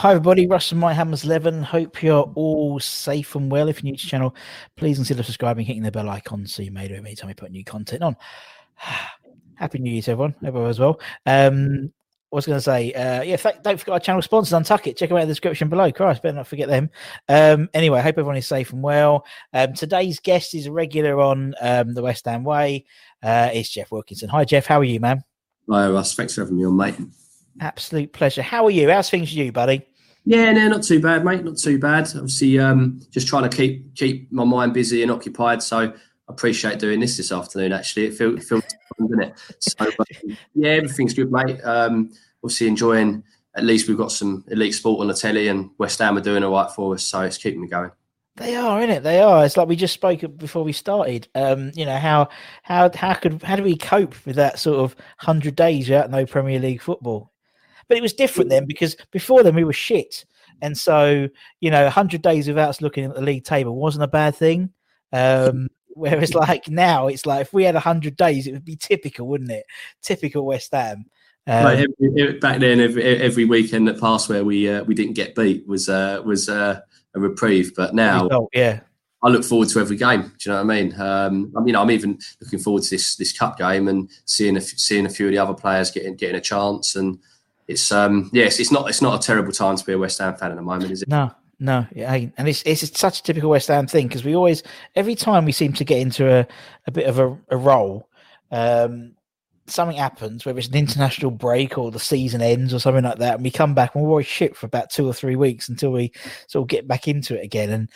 Hi everybody, Russ and My Hammers 11. Hope you're all safe and well. If you're new to the channel, please consider subscribing, hitting the bell icon so you may know every time we put new content on. Happy New Year to everyone. Hope as well. Um, I was going to say, uh, yeah, th- don't forget our channel sponsors, Untuck It. Check them out in the description below. Christ, better not forget them. Um, anyway, I hope everyone is safe and well. Um, today's guest is a regular on um, the West Ham Way. Uh, it's Geoff Wilkinson. Hi, Geoff. How are you, man? Hi, Russ. Thanks for having me on, mate. Absolute pleasure. How are you? How's things with you, buddy? Yeah, no, not too bad, mate. Not too bad. Obviously, um, just trying to keep keep my mind busy and occupied. So I appreciate doing this this afternoon. Actually, it feels feels fun, doesn't it? So um, yeah, everything's good, mate. Um, obviously, enjoying. At least we've got some elite sport on the telly, and West Ham are doing all right for us. So it's keeping me going. They are, in it. They are. It's like we just spoke before we started. Um, you know how how how could how do we cope with that sort of hundred days without no Premier League football? But it was different then because before then we were shit, and so you know, hundred days without us looking at the league table wasn't a bad thing. Um, whereas like now, it's like if we had hundred days, it would be typical, wouldn't it? Typical West Ham. Um, like every, back then, every, every weekend that passed where we uh, we didn't get beat was uh, was uh, a reprieve. But now, result, yeah, I look forward to every game. Do you know what I mean? Um, I mean, I'm even looking forward to this this cup game and seeing a, seeing a few of the other players getting getting a chance and it's um yes, it's not it's not a terrible time to be a West Ham fan at the moment, is it? No, no, it ain't. And it's it's such a typical West Ham thing because we always every time we seem to get into a, a bit of a, a role, um, something happens, whether it's an international break or the season ends or something like that, and we come back and we're always shit for about two or three weeks until we sort of get back into it again. And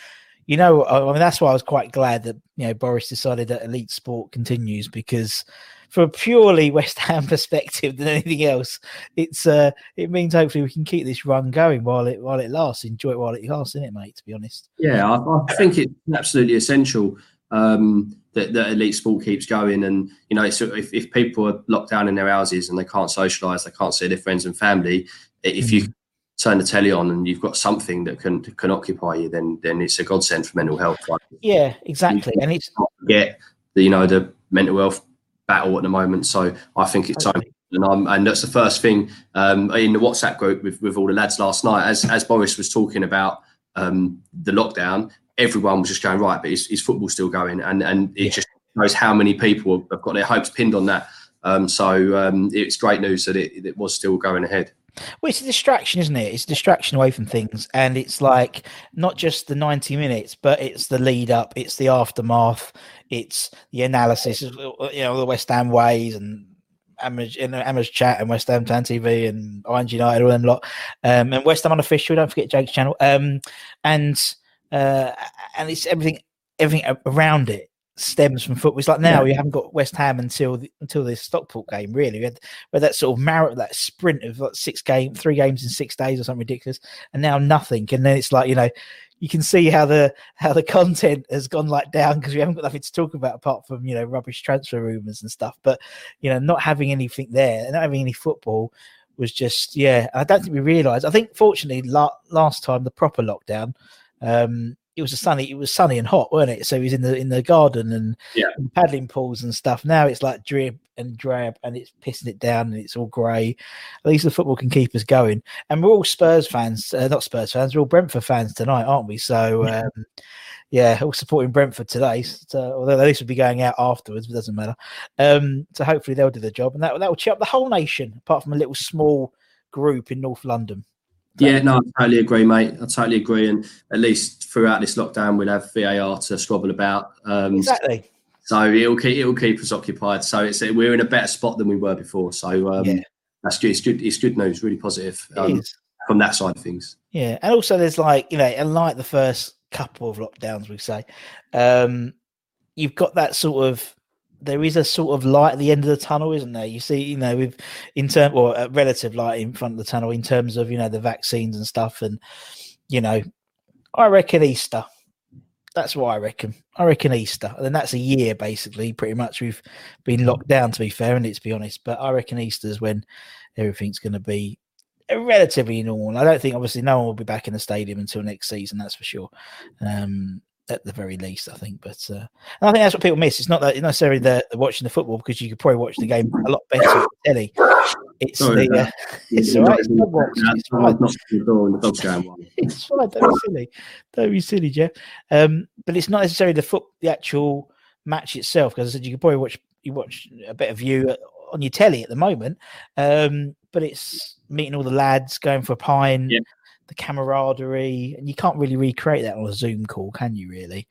you know, I mean, that's why I was quite glad that you know Boris decided that elite sport continues because from a purely West Ham perspective than anything else, it's uh, it means hopefully we can keep this run going while it while it lasts. Enjoy it while it lasts, isn't it, mate? To be honest. Yeah, I, I think it's absolutely essential um, that, that elite sport keeps going. And you know, if, if people are locked down in their houses and they can't socialise, they can't see their friends and family, if you mm. turn the telly on and you've got something that can can occupy you, then then it's a godsend for mental health. Right? Yeah, exactly. And it's get the you know the mental health battle at the moment. So I think it's time. And, I'm, and that's the first thing um, in the WhatsApp group with, with all the lads last night. As, as Boris was talking about um, the lockdown, everyone was just going right, but is, is football still going? And and it yeah. just shows how many people have got their hopes pinned on that. Um, so um, it's great news that it, it was still going ahead. Well, it's a distraction, isn't it? It's a distraction away from things, and it's like not just the ninety minutes, but it's the lead up, it's the aftermath, it's the analysis, you know, the West Ham ways and Hammers Chat and West Ham Town TV and Orange United, all them lot, um, and West Ham unofficial. Don't forget Jake's channel, um, and uh, and it's everything, everything around it stems from football. It's like now yeah. you haven't got West Ham until the, until this Stockport game. Really, we had, we had that sort of mar- that sprint of like six game, three games in six days or something ridiculous, and now nothing. And then it's like you know, you can see how the how the content has gone like down because we haven't got nothing to talk about apart from you know rubbish transfer rumors and stuff. But you know, not having anything there, not having any football was just yeah. I don't think we realised. I think fortunately la- last time the proper lockdown, um, it was a sunny. It was sunny and hot, weren't it? So he was in the in the garden and, Yeah. paddling pools and stuff. Now it's like drip and drab, and it's pissing it down, and it's all grey. At least the football can keep us going. And we're all Spurs fans, uh, not Spurs fans. We're all Brentford fans tonight, aren't we? So. Um, yeah, all supporting Brentford today. So, although we'll be going out afterwards, but it doesn't matter. Um, so hopefully they'll do the job, and that that will cheer up the whole nation, apart from a little small group in North London. Yeah, no, I totally agree, mate. I totally agree. And at least throughout this lockdown, we'll have VAR to squabble about. Um, Exactly. So it'll keep it'll keep us occupied. So it's we're in a better spot than we were before. So um, Yeah. that's good. It's good. It's good news. Really positive um, from that side of things. Yeah, and also there's like you know, unlike the first couple of lockdowns, we say, um, you've got that sort of. There is a sort of light at the end of the tunnel, isn't there? You see, you know, with in term or a relative light in front of the tunnel in terms of you know the vaccines and stuff, and you know, I reckon Easter. That's what I reckon. I reckon Easter, and then that's a year basically. Pretty much, we've been locked down. To be fair, and it to be honest, but I reckon Easter's when everything's going to be relatively normal. I don't think, obviously, no one will be back in the stadium until next season. That's for sure. Um, at the very least, I think. But uh, and I think that's what people miss. It's not that necessarily the, the watching the football because you could probably watch the game a lot better on telly. It's Sorry, the uh, it's all right. It's. It's all right. Someone's knocking on the door and the dog's going wild. It's fine. Don't be silly. Don't be silly, Geoff. Um, but it's not necessarily the foot, the actual match itself. Because I said you could probably watch you watch a better view uh, on your telly at the moment. Um, but it's meeting all the lads, going for a pint, Yeah. The camaraderie, and you can't really recreate that on a Zoom call, can you? Really?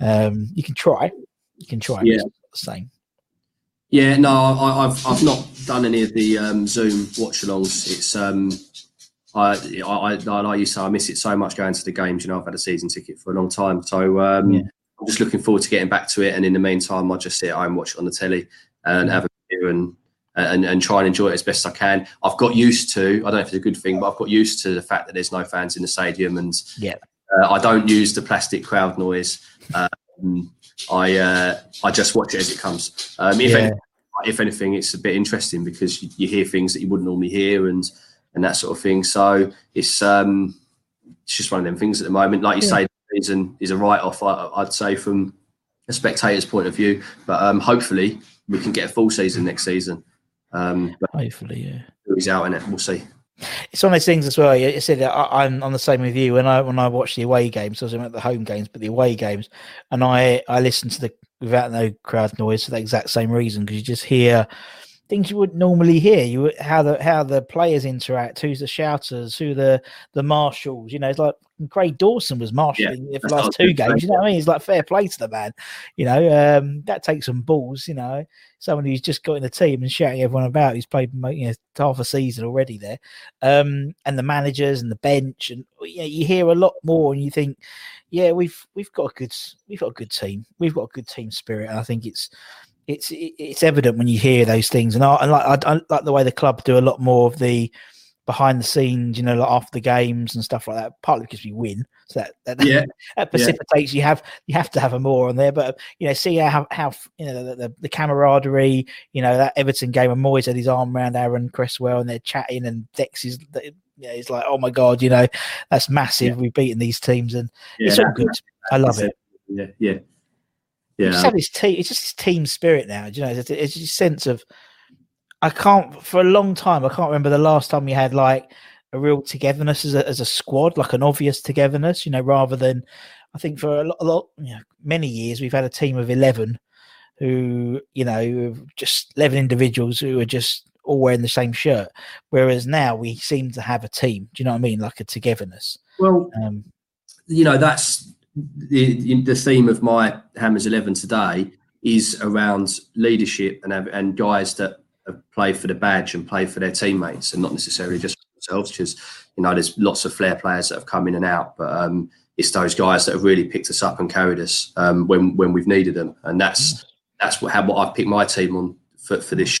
Um, you can try. You can try. Yeah. The same. Yeah, no, I, I've I've not done any of the um, Zoom watch-alongs. It's um, I, I, I like you say, I miss it so much going to the games. You know, I've had a season ticket for a long time, so um, Yeah. I'm just looking forward to getting back to it. And in the meantime, I'll just sit at home, watch it on the telly, and have a beer and and and try and enjoy it as best I can. I've got used to. I don't know if it's a good thing, but I've got used to the fact that there's no fans in the stadium, and Yeah. uh, I don't use the plastic crowd noise. Um, I uh, I just watch it as it comes. Um, if Yeah. any- if anything, it's a bit interesting because you, you hear things that you wouldn't normally hear and and that sort of thing. So it's um it's just one of them things at the moment. Like you Yeah. say, is an is a write off. I'd say from a spectator's point of view, but um, hopefully we can get a full season next season. Um, but Hopefully, yeah. he's out in it. We'll see. it's one of those things as well. You said I, I'm on the same with you. When I when I watch the away games, I was at the home games, but the away games, and I I listen to the without no crowd noise for the exact same reason because you just hear things you wouldn't normally hear. You how the how the players interact, who's the shouters, who the the marshals. You know, it's like Craig Dawson was marshalling that's the last two games. You know what I mean? It's like fair play to the man. You know, um, that takes some balls. You know, someone who's just got in the team and shouting everyone about. Who's played you know half a season already there um, and the managers and the bench, and you, know, you hear a lot more, and you think, yeah, we've we've got a good we've got a good team, we've got a good team spirit, and I think it's it's it's evident when you hear those things, and I, and like I, I like the way the club do a lot more of the behind the scenes, you know, like after the games and stuff like that. Partly because we win, so that that, Yeah, that precipitates you have you have to have a more on there. But you know, see how how you know the, the, the camaraderie. You know that Everton game, and Moyes had his arm around Aaron Cresswell, and they're chatting, and Dex is. You know, he's like, "Oh my god, you know, that's massive. We've beaten these teams, and yeah, it's all good. I love that's it. Yeah, yeah, You just yeah. have this team. It's just this team spirit now. do You know, it's, it's a sense of. I can't for a long time. I can't remember the last time we had like a real togetherness as a as a squad, like an obvious togetherness. You know, rather than I think for a lot, a lot you know, many years we've had a team of eleven who you know just eleven individuals who are just all wearing the same shirt. Whereas now we seem to have a team. Do you know what I mean? Like a togetherness. Well, Um, you know that's the the theme of my Hammers Eleven today is around leadership and and guys that have played for the badge and play for their teammates and not necessarily just for themselves. Because you know there's lots of flair players that have come in and out, but um, it's those guys that have really picked us up and carried us um, when when we've needed them, and that's that's what how what I've picked my team on for, for this show.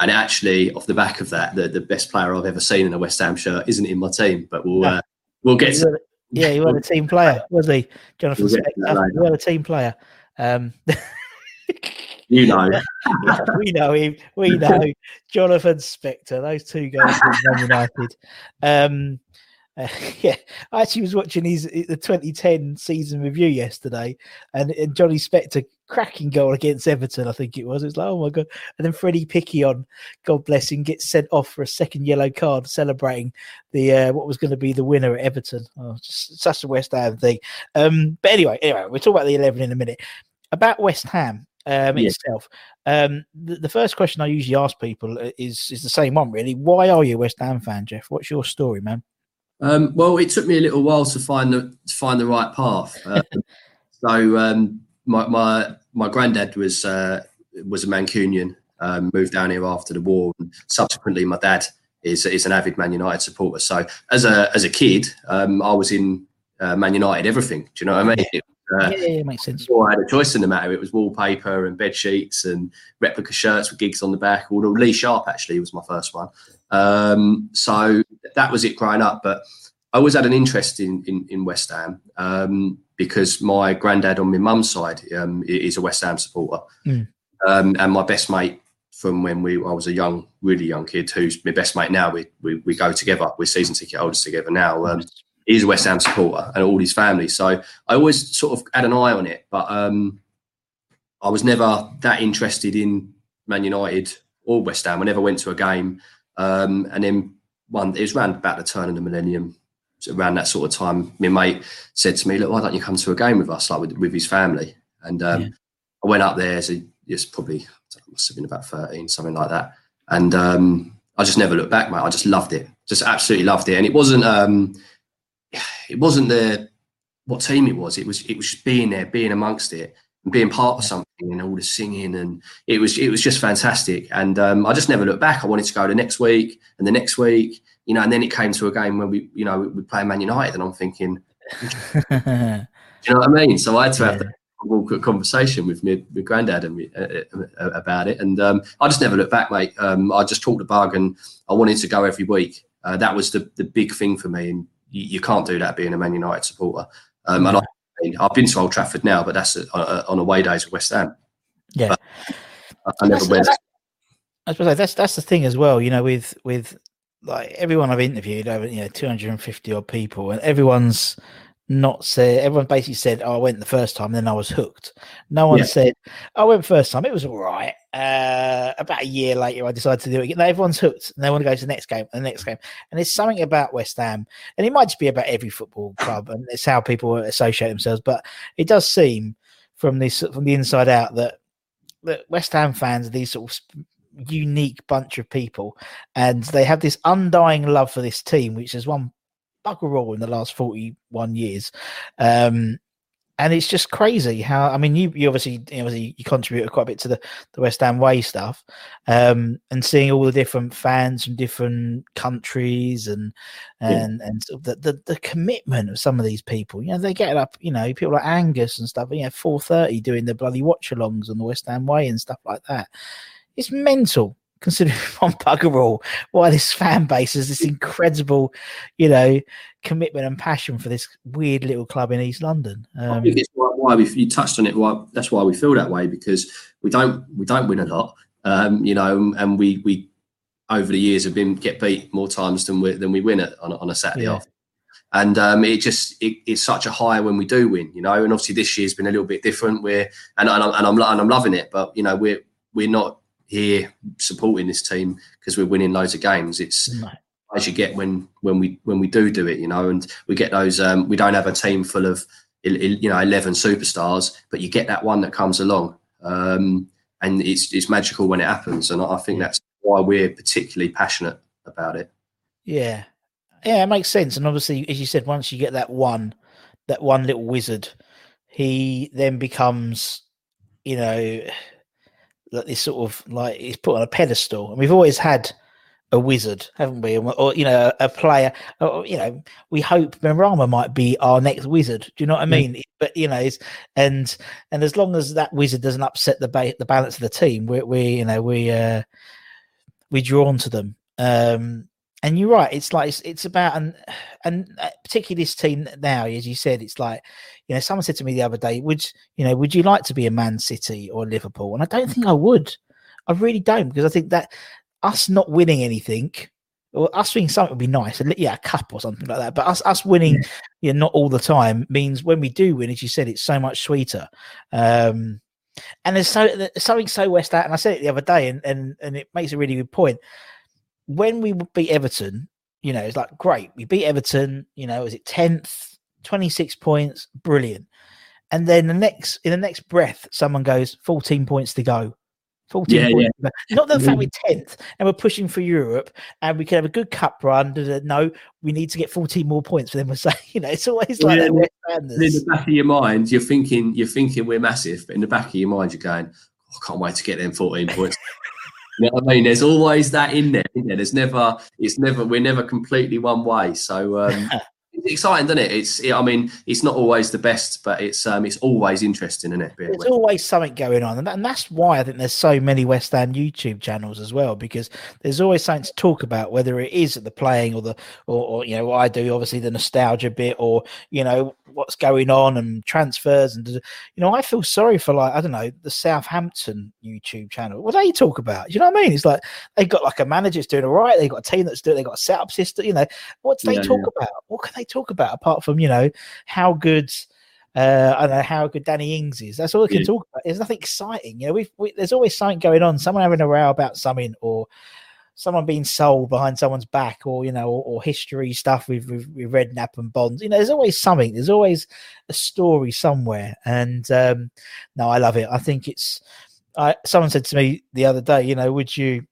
And actually, off the back of that, the, the best player I've ever seen in a West Ham shirt isn't in my team, but we'll uh, we'll get to yeah, he was a team player, was he, Jonathan We'll get to that Spector? He was a team player. Um, You know. we know him. We know Jonathan Spector. Those two guys from Man United. Um, uh, yeah, I actually was watching his the 2010 season review yesterday, and, and Johnny Spector cracking goal against Everton, I think it was. It was like, oh my god! And then Freddie Piquionne, God bless him, gets sent off for a second yellow card, celebrating the uh, what was going to be the winner at Everton. Oh, just such a West Ham thing. Um, but anyway, anyway, we'll talk about the eleven in a minute. About West Ham um, yeah. itself. Um, the, the, first question I usually ask people uh, is is the same one, really. Why are you a West Ham fan, Geoff? What's your story, man? Um, well, it took me a little while to find the to find the right path. Uh, so um, my my my granddad was uh, was a Mancunian, um, moved down here after the war, and subsequently my dad is is an avid Man United supporter. So as a as a kid, um, I was in uh, Man United everything. Do you know what I mean? It, uh, yeah, yeah, makes sense. I had a choice in the matter. It was wallpaper and bed sheets and replica shirts with Giggs on the back. Although Lee Sharpe actually was my first one. Um, so that was it growing up. But I always had an interest in in, in West Ham. Um, because my granddad on my mum's side um, is a West Ham supporter, mm. um, and my best mate from when we I was a young, really young kid, who's my best mate now. We we, we go together. We're season ticket holders together now. Um, he's a West Ham supporter, and all his family. So I always sort of had an eye on it, but um, I was never that interested in Man United or West Ham. I never went to a game, um, and then one it was around about the turn of the millennium around that sort of time, my mate said to me, "Look, why don't you come to a game with us, like with, with his family?" And um, yeah. I went up there a, it's probably must have been about thirteen, something like that. And um, I just never looked back, mate. I just loved it, just absolutely loved it. And it wasn't, um, it wasn't the what team it was. It was, it was just being there, being amongst it, and being part of something, and all the singing, and it was, it was just fantastic. And um, I just never looked back. I wanted to go the next week and the next week you know, and then it came to a game where we, you know, we play Man United, and I'm thinking, you know what I mean? So I had to have that conversation with my, my granddad and me, uh, uh, uh, about it, and um, I just never looked back, mate. Um, I just talked the bug, and I wanted to go every week. Uh, that was the the big thing for me, and you, you can't do that being a Man United supporter. Um, and I, I've been to Old Trafford now, but that's a, on away days with West Ham. Yeah, I, I never went. I suppose that's that's the thing as well. You know, with with like everyone I've interviewed, over you know, 250 odd people, and everyone's not said. Everyone basically said, "Oh, I went the first time, then I was hooked." No one yeah. said, "I went first time, it was all right." Uh, about a year later, I decided to do it again. everyone's hooked, and they want to go to the next game, and the next game, and it's something about West Ham, and it might just be about every football club, and it's how people associate themselves. But it does seem from this from the inside out that that West Ham fans are these sort of unique bunch of people, and they have this undying love for this team, which has won bugger all in the last forty-one years. Um, and it's just crazy how I mean you, you obviously you obviously you contributed quite a bit to the, the West Ham way stuff, um, and seeing all the different fans from different countries and and yeah. and the, the, the commitment of some of these people. You know, they get up. You know, people like Angus and stuff. You know, four thirty doing the bloody watch-alongs on the West Ham way and stuff like that. It's mental considering on bugger all why this fan base has this incredible, you know, commitment and passion for this weird little club in East London. Um, I think it's why we you touched on it. Why that's why we feel that way because we don't we don't win a lot, um, you know, and we we over the years have been get beat more times than we than we win it on, on a Saturday yeah. off. And um, it just it, it's such a high when we do win, you know. And obviously this year's been a little bit different. We're and, and, I'm, and I'm and I'm loving it, but you know we're we're not here supporting this team because we're winning loads of games. It's no. as you get when when we when we do do it, you know, and we get those. Um, we don't have a team full of you know eleven superstars, but you get that one that comes along, um, and it's it's magical when it happens. And I think that's why we're particularly passionate about it. Yeah, yeah, it makes sense. And obviously, as you said, once you get that one, that one little wizard, he then becomes, you know like this sort of like he's put on a pedestal, and we've always had a wizard, haven't we? Or you know, a player. Or, you know, we hope Benrahma might be our next wizard. Do you know what I mm. mean? Mm. But you know, it's and and as long as that wizard doesn't upset the ba- the balance of the team, we we you know we uh we drawn to them. Um, and you're right. It's like it's, it's about and and uh, particularly this team now, as you said, it's like you know someone said to me the other day, would you know would you like to be a Man City or Liverpool? And I don't think I would. I really don't because I think that us not winning anything. Or us winning something would be nice, yeah, a cup or something like that. But us, us winning, yeah. yeah, not all the time means when we do win, as you said, it's so much sweeter. Um, and there's so there's something so West Ham, and I said it the other day, and, and and it makes a really good point when we beat Everton, you know, it's like great. We beat Everton, you know, is it 10th, 26 points, brilliant. And then the next in the next breath, someone goes 14 points to go. 14 yeah, points. Yeah. Not the fact mm. we're 10th and we're pushing for Europe and we can have a good cup run. No, we need to get 14 more points for them. We're saying, you know, it's always like yeah, that. In the back of your mind, you're thinking, you're thinking we're massive, but in the back of your mind, you're going, oh, I can't wait to get them 14 points. You know I mean? There's always that in there. there? There's never, it's never, we're never completely one way. So um, exciting, doesn't it? It's, I mean, it's not always the best, but it's, um, it's always interesting, isn't it? There's always something going on, and, that, and that's why I think there's so many West Ham YouTube channels as well, because there's always something to talk about, whether it is the playing or the, or, or you know, what I do, obviously the nostalgia bit, or you know, what's going on and transfers, and you know, I feel sorry for like I don't know the Southampton YouTube channel. What do they talk about? you know what I mean? It's like they've got like a manager that's doing all right, they've got a team that's doing, they've got a setup system. You know, what do they yeah, talk yeah. about? What can they talk about apart from you know how good uh, I don't know how good Danny Ings is. That's all we can yeah. talk about. There's nothing exciting. You know, we've, we, there's always something going on. Someone having a row about something, or someone being sold behind someone's back, or you know, or, or history stuff with, with, with Redknapp and Bonds. You know, there's always something. There's always a story somewhere. And um, no, I love it. I think it's. I, someone said to me the other day, you know, would you?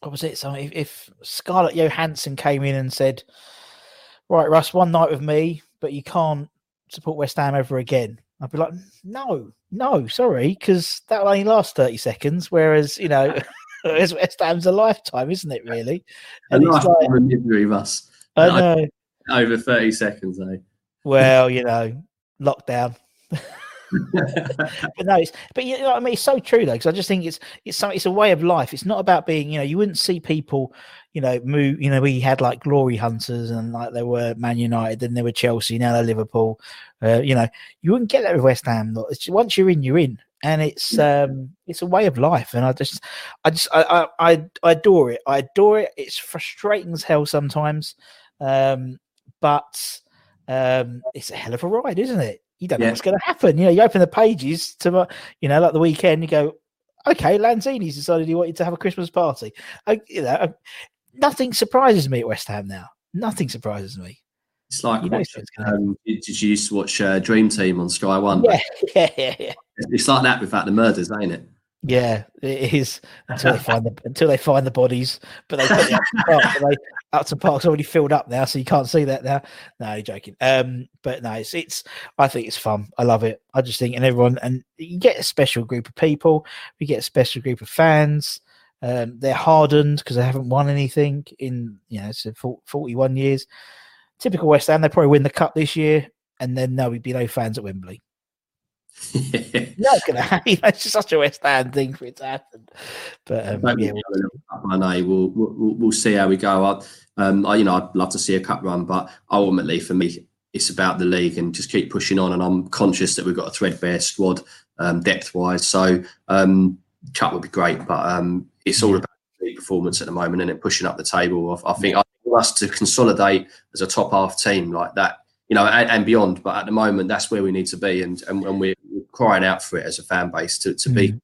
What was it? So if, if Scarlett Johansson came in and said, right, Russ, one night with me, but you can't support West Ham ever again. I'd be like, no, no, sorry, because that'll only last 30 seconds. Whereas, you know, West Ham's a lifetime, isn't it, really? And a lifetime like, misery, Russ. I know. Over 30 seconds, eh? Well, you know, lockdown. but no, it's but you know what I mean. It's so true though, because I just think it's it's some, it's a way of life. It's not about being you know you wouldn't see people you know move. You know we had like glory hunters and like there were Man United, then there were Chelsea, now they're Liverpool. Uh, you know you wouldn't get that with West Ham. It's, once you're in, you're in, and it's um it's a way of life. And I just I just I I, I adore it. I adore it. It's frustrating as hell sometimes, um, but um, it's a hell of a ride, isn't it? you don't know what's going to happen. You know, you open the pages to, you know, like the weekend, you go, okay, Lanzini's decided he wanted to have a Christmas party. I, you know, nothing surprises me at West Ham now. Nothing surprises me. It's like you watch, um, did you used to watch uh, Dream Team on Sky One? Yeah, yeah, yeah, yeah. It's like that without the murders, ain't it? Yeah, it is until they find the until they find the bodies. But they put the Park, they, Upton Park's already filled up now, so you can't see that now. No, you're joking. Um, but no, it's, it's I think it's fun. I love it. I just think and everyone and you get a special group of people. We get a special group of fans. Um, they're hardened because they haven't won anything in you know so 41 years. Typical West Ham. They probably win the cup this year, and then we'd be no fans at Wembley. not gonna happen. It's just such a West Ham thing for it to happen. But um, yeah, I know we'll, we'll, we'll see how we go. I, um, I, you know, I'd love to see a cup run, but ultimately for me, it's about the league and just keep pushing on. And I'm conscious that we've got a threadbare squad um, depth wise, so um, cup would be great. But um, it's all about the performance at the moment and then pushing up the table. I, I think I want us to consolidate as a top half team like that you know, and, and, beyond. But at the moment, that's where we need to be, and and, and we're, crying out for it as a fan base to, to mm. be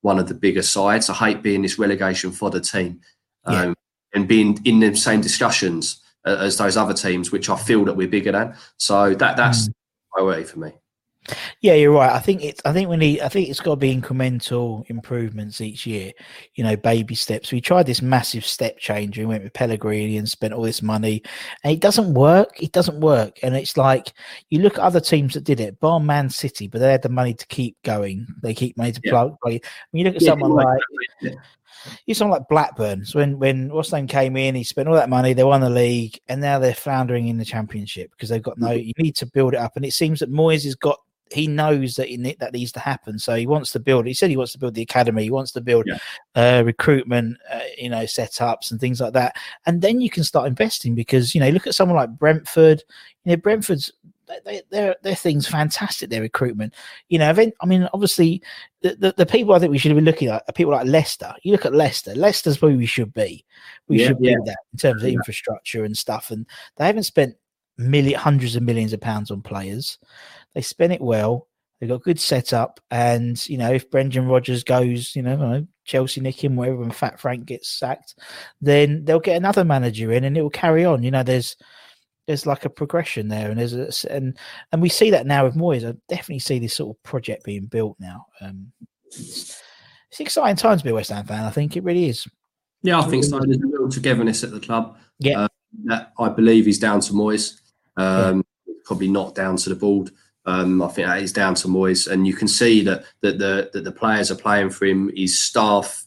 one of the bigger sides. I hate being this relegation fodder team, um, yeah. and being in the same discussions as those other teams, which I feel that we're bigger than. So that that's mm. priority for me. Yeah, you're right. I think it's. I think we need. I think it's got to be incremental improvements each year. You know, baby steps. We tried this massive step change. We went with Pellegrini and spent all this money, and it doesn't work. It doesn't work. And it's like you look at other teams that did it. Bar Man City, but they had the money to keep going. They keep money to yeah. plug. When you look at yeah, someone like. You sound like Blackburn. So when when what's name came in, he spent all that money. They won the league, and now they're floundering in the championship because they've got no. You need to build it up, and it seems that Moyes has got he knows that he, that needs to happen. So he wants to build. He said he wants to build the academy. He wants to build yeah. uh, recruitment, uh, you know, setups and things like that. And then you can start investing because you know, look at someone like Brentford. You know, Brentford's they, their their thing's fantastic. Their recruitment, you know. I mean, obviously, the, the, the, people I think we should be looking at are people like Leicester. You look at Leicester. Leicester's where we should be. We yeah, should be yeah. that in terms of infrastructure and stuff. And they haven't spent million hundreds of millions of pounds on players. They spend it well. They've got good setup, and you know if Brendan Rodgers goes, you know, know Chelsea nick him, wherever, and Fat Frank gets sacked, then they'll get another manager in, and it will carry on. You know, there's there's like a progression there, and there's a, and and we see that now with Moyes. I definitely see this sort of project being built now. Um, it's, it's exciting times to be a West Ham fan. I think it really is. Yeah, I think so. There's a real togetherness at the club. Yeah, uh, that I believe is down to Moyes. Um, yeah. Probably not down to the board. Um, I think that is down to Moyes, and you can see that that the that the players are playing for him. His staff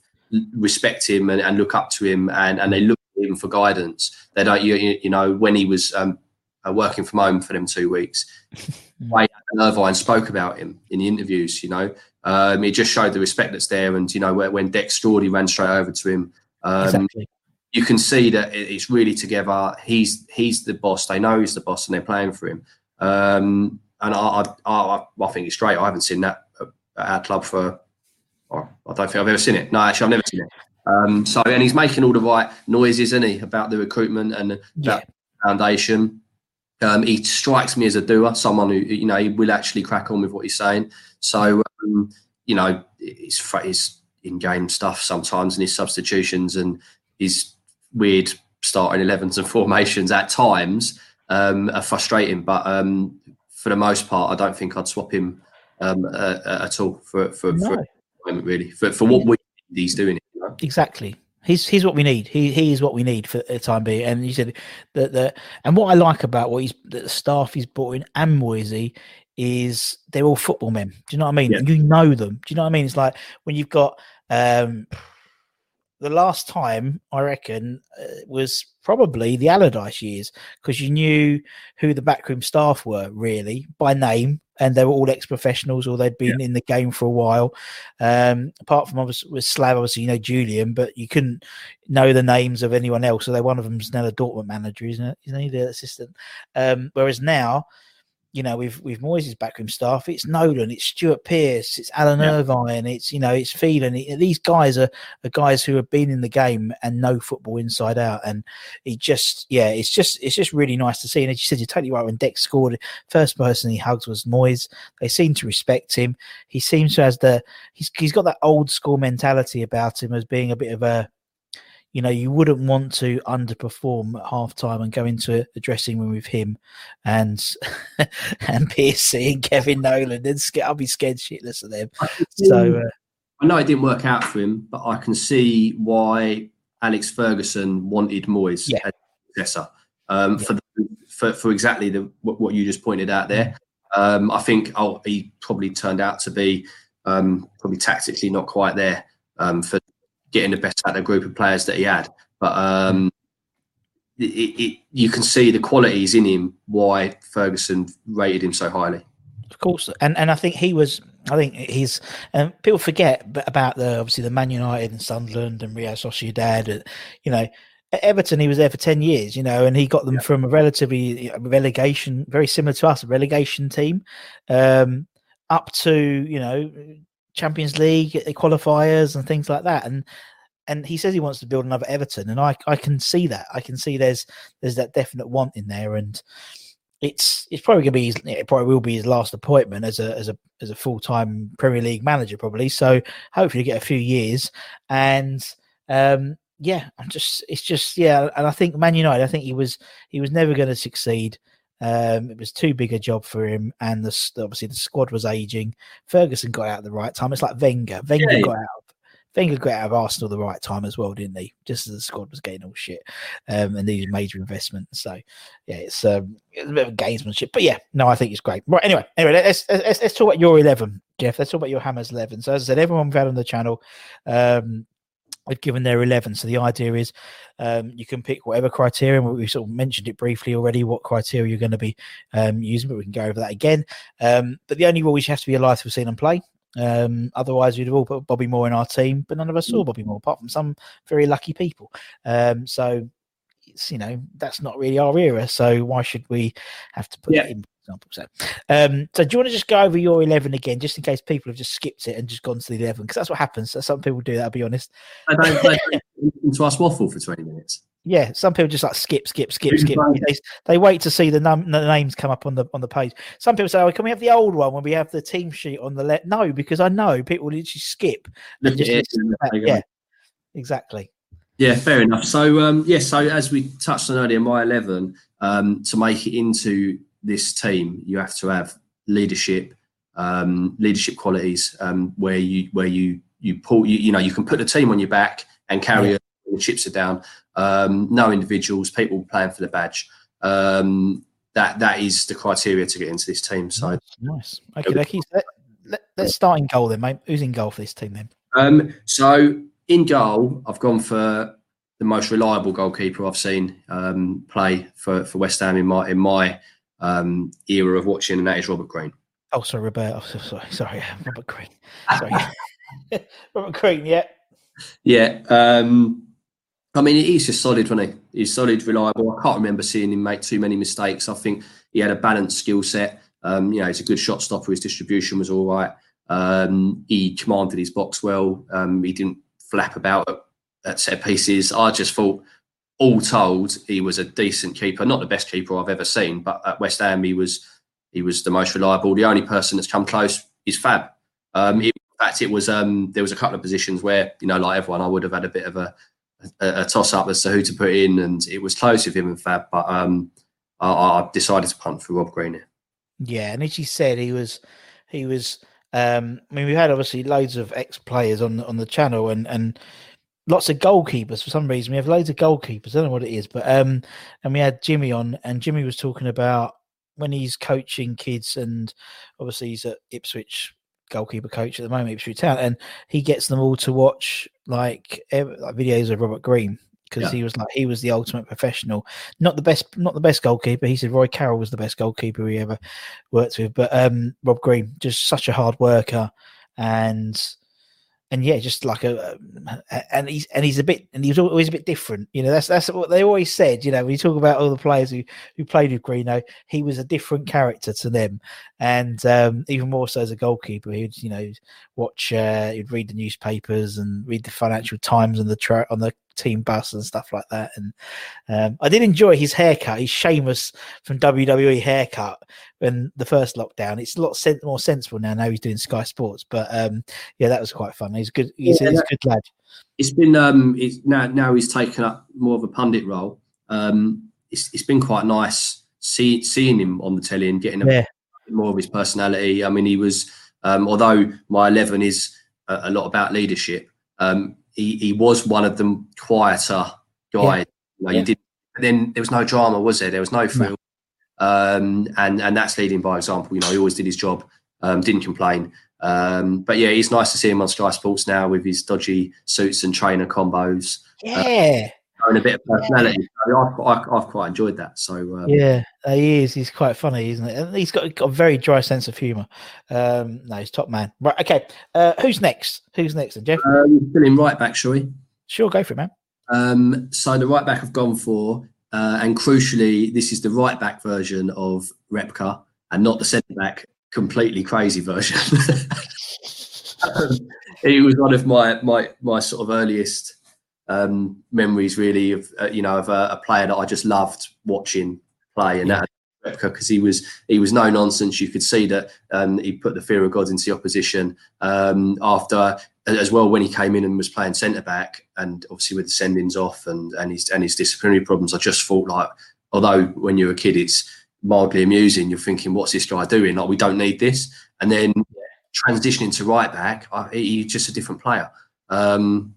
respect him and, and look up to him, and, and they look to him for guidance. They don't, you, you know, when he was um, uh, working from home for them two weeks, Wayne Irvine spoke about him in the interviews. You know, um, he just showed the respect that's there, and you know, when Dex Strawdy ran straight over to him. Um, exactly. You can see that it's really together. He's he's the boss. They know he's the boss, and they're playing for him. Um, and I, I, I, think it's straight. I haven't seen that at our club for. I don't think I've ever seen it. No, actually, I've never seen it. Um, so, and he's making all the right noises, isn't he, about the recruitment and yeah. foundation. Um, he strikes me as a doer, someone who you know he will actually crack on with what he's saying. So, um, you know, his, his in-game stuff sometimes and his substitutions and his weird starting 11s and formations at times um, are frustrating. But um, for the most part, I don't think I'd swap him um, uh, at all for for, no. for moment, really for, for what we he's doing. You know? Exactly. He's he's what we need. He he is what we need for the time being. And you said that the and what I like about what he's the staff he's brought in and Moisey is they're all football men. Do you know what I mean? Yeah. You know them. Do you know what I mean? It's like when you've got um the last time I reckon uh, was probably the Allardyce years because you knew who the backroom staff were really by name, and they were all ex-professionals or they'd been yeah. in the game for a while. Um, apart from obviously with Slav, obviously you know Julian, but you couldn't know the names of anyone else. So they one of them's now the Dortmund manager, isn't it? Isn't he the assistant? Um, whereas now you know, with with Moyes' backroom staff, it's Nolan, it's Stuart Pearce, it's Alan yeah. Irvine, it's you know, it's Phelan. these guys are, are guys who have been in the game and know football inside out. And it just, yeah, it's just it's just really nice to see. And as you said, you're totally right. When Dec scored, first person he hugs was Moyes. They seem to respect him. He seems to has the he's he's got that old school mentality about him as being a bit of a you know, you wouldn't want to underperform at half time and go into a dressing room with him and and Piercy and Kevin Nolan. And I'll be scared shitless of them. So uh, I know it didn't work out for him, but I can see why Alex Ferguson wanted Moyes yeah. as successor um, yeah. for, the, for for exactly the what, what, you just pointed out there. Um, I think oh, he probably turned out to be um, probably tactically not quite there um, for getting the best out of the group of players that he had. But um, it, it, you can see the qualities in him why Ferguson rated him so highly. Of course, and and I think he was. I think he's. And people forget about the obviously the Man United and Sunderland and Real Sociedad. And, you know, at Everton he was there for ten years. You know, and he got them yeah. from a relatively relegation, very similar to us, a relegation team, um, up to you know Champions League the qualifiers and things like that. And and he says he wants to build another Everton, and I I can see that. I can see there's there's that definite want in there, and it's it's probably gonna be his, it probably will be his last appointment as a as a as a full time Premier League manager probably. So hopefully get a few years, and um yeah, I'm just it's just yeah, and I think Man United, I think he was he was never going to succeed. Um, it was too big a job for him, and the, obviously the squad was aging. Ferguson got out at the right time. It's like Wenger. Wenger yeah, got yeah. out. Wenger got out of Arsenal the right time as well, didn't he? Just as the squad was getting all shit um, and needed major investment. So, yeah, it's, um, it's a bit of a gamesmanship. But yeah, no, I think it's great. Right, anyway, anyway, let's, let's, let's talk about your 11, Geoff. Let's talk about your Hammers 11. So, as I said, everyone we've had on the channel, um, They've given their 11. So the idea is um, you can pick whatever criteria. We sort of mentioned it briefly already, what criteria you're going to be um, using, but we can go over that again. Um, but the only rule is you have to be alive to have seen them play. Um, otherwise, we'd have all put Bobby Moore in our team, but none of us saw mm. Bobby Moore, apart from some very lucky people. Um, so, it's, you know, that's not really our era. So, why should we have to put yeah. in? Example. So, um, so do you want to just go over your eleven again, just in case people have just skipped it and just gone to the eleven? Because that's what happens. So some people do that. I'll be honest. I don't into our waffle for twenty minutes. Yeah, some people just like skip, skip, skip, skip. They, they wait to see the, num- the, names come up on the on the page. Some people say, "Oh, can we have the old one when we have the team sheet on the left?" No, because I know people literally skip. And just yeah, yeah, exactly. Yeah, fair enough. So, um, yeah, so as we touched on earlier, my eleven um, to make it into this team, you have to have leadership, um, leadership qualities, um, where you where you you pull you you know you can put the team on your back and carry yeah. the chips are down um, no individuals, people playing for the badge. Um, that that is the criteria to get into this team. So nice. Okay, okay. Let, let's start in goal then, mate. Who's in goal for this team then? Um, so in goal, I've gone for the most reliable goalkeeper I've seen um, play for, for West Ham in my in my um, era of watching, and that is Robert Crane. Oh, sorry, Roberto. Oh, sorry, sorry, Robert Crane. Sorry, Robert Green. Yeah, yeah. Um, I mean, he's just solid, wasn't he? He's solid, reliable. I can't remember seeing him make too many mistakes. I think he had a balanced skill set. Um, you know, he's a good shot stopper. His distribution was all right. Um, he commanded his box well. Um, he didn't flap about at, at set pieces. I just thought, all told, he was a decent keeper. Not the best keeper I've ever seen, but at West Ham, he was he was the most reliable. The only person that's come close is Fab. Um, in fact, it was um, there was a couple of positions where you know, like everyone, I would have had a bit of a a, a toss up as to who to put in, and it was close with him and Fab, but um, I, I, decided to punt for Rob Green. Yeah, and as you said, he was he was. Um, I mean, we had obviously loads of ex players on on the channel, and and lots of goalkeepers for some reason. We have loads of goalkeepers. I don't know what it is, but um, and we had Jimmy on, and Jimmy was talking about when he's coaching kids, and obviously he's at Ipswich goalkeeper coach at the moment, Ipswich Town, and he gets them all to watch like, like videos of Robert Green because yeah. he was like he was the ultimate professional. Not the best, not the best goalkeeper. He said Roy Carroll was the best goalkeeper he ever worked with, but um, Rob Green just such a hard worker and and yeah, just like a, and he's and he's a bit and he's always a bit different. You know, that's that's what they always said. You know, when you talk about all the players who who played with Greeno, he was a different character to them, and um, even more so as a goalkeeper, he'd you know watch, uh, he'd read the newspapers and read the Financial Times on the tra- on the team bus and stuff like that. And um, I did enjoy his haircut, his Sheamus from WWE haircut when the first lockdown. It's a lot sen- more sensible now. Now he's doing Sky Sports, but um, yeah, that was quite fun. He's good. He's, yeah, he's a good lad. It's been um, it's now now he's taken up more of a pundit role. Um, it's, it's been quite nice see, seeing him on the telly and getting a, yeah. more of his personality. I mean, he was um, although my eleven is a, a lot about leadership. Um, he, he was one of the quieter guys. Yeah. You know, yeah. did, then there was no drama, was there? There was no. No. Um, and and that's leading by example. You know, he always did his job, um, didn't complain. Um, but yeah, it's nice to see him on Sky Sports now with his dodgy suits and trainer combos. Yeah, and a bit of personality. I've, I've, quite enjoyed that. So um, yeah, he is. He's quite funny, isn't it? And he's got, got a very dry sense of humour. Um, no, he's top man. Right. Okay. Uh, who's next? Who's next? Then, Geoff? Um, filling right back, shall we? Sure, go for it, man. Um, so the right back I've gone for, uh, and crucially, this is the right back version of Repka, and not the centre back completely crazy version. he was one of my my my sort of earliest um, memories really of uh, you know of a, a, player that I just loved watching play, and yeah. that because he was he was no nonsense. You could see that um, he put the fear of God into the opposition. Um, after as well when he came in and was playing centre back, and obviously with the sendings off and and his and his disciplinary problems, I just thought like although when you're a kid it's mildly amusing, you're thinking what's this guy doing? Like we don't need this, and then transitioning to right back, I, he's just a different player. Um,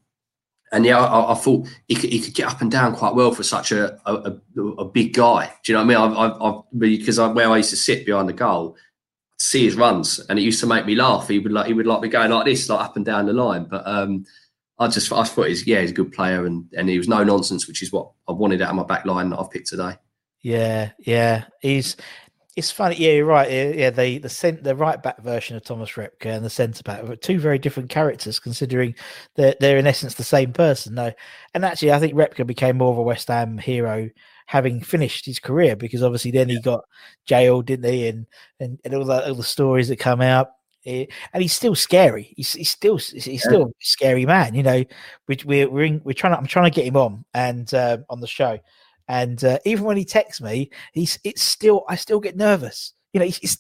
and yeah, I, I, thought he could, he could get up and down quite well for such a a, a big guy. Do you know what I mean? I, I, I because I, where I used to sit behind the goal, see his runs, and it used to make me laugh. He would like he would like be going like this, like up and down the line. But um, I just I thought he's yeah he's a good player and and he was no nonsense, which is what I wanted out of my back line that I've picked today. Yeah, yeah, he's. It's funny, yeah, you're right. Yeah, yeah the the cent, the right back version of Thomas Repka and the centre back are two very different characters, considering they're they're in essence the same person. No, and actually, I think Repka became more of a West Ham hero having finished his career because obviously then he got jailed, didn't he? And and, and all, the, all the stories that come out. Eh, and he's still scary. He's, he's still he's still a scary man. You know, we, we're we're, in, we're trying to I'm trying to get him on and uh, on the show, and uh, even when he texts me, he's it's still I still get nervous. You know, he's,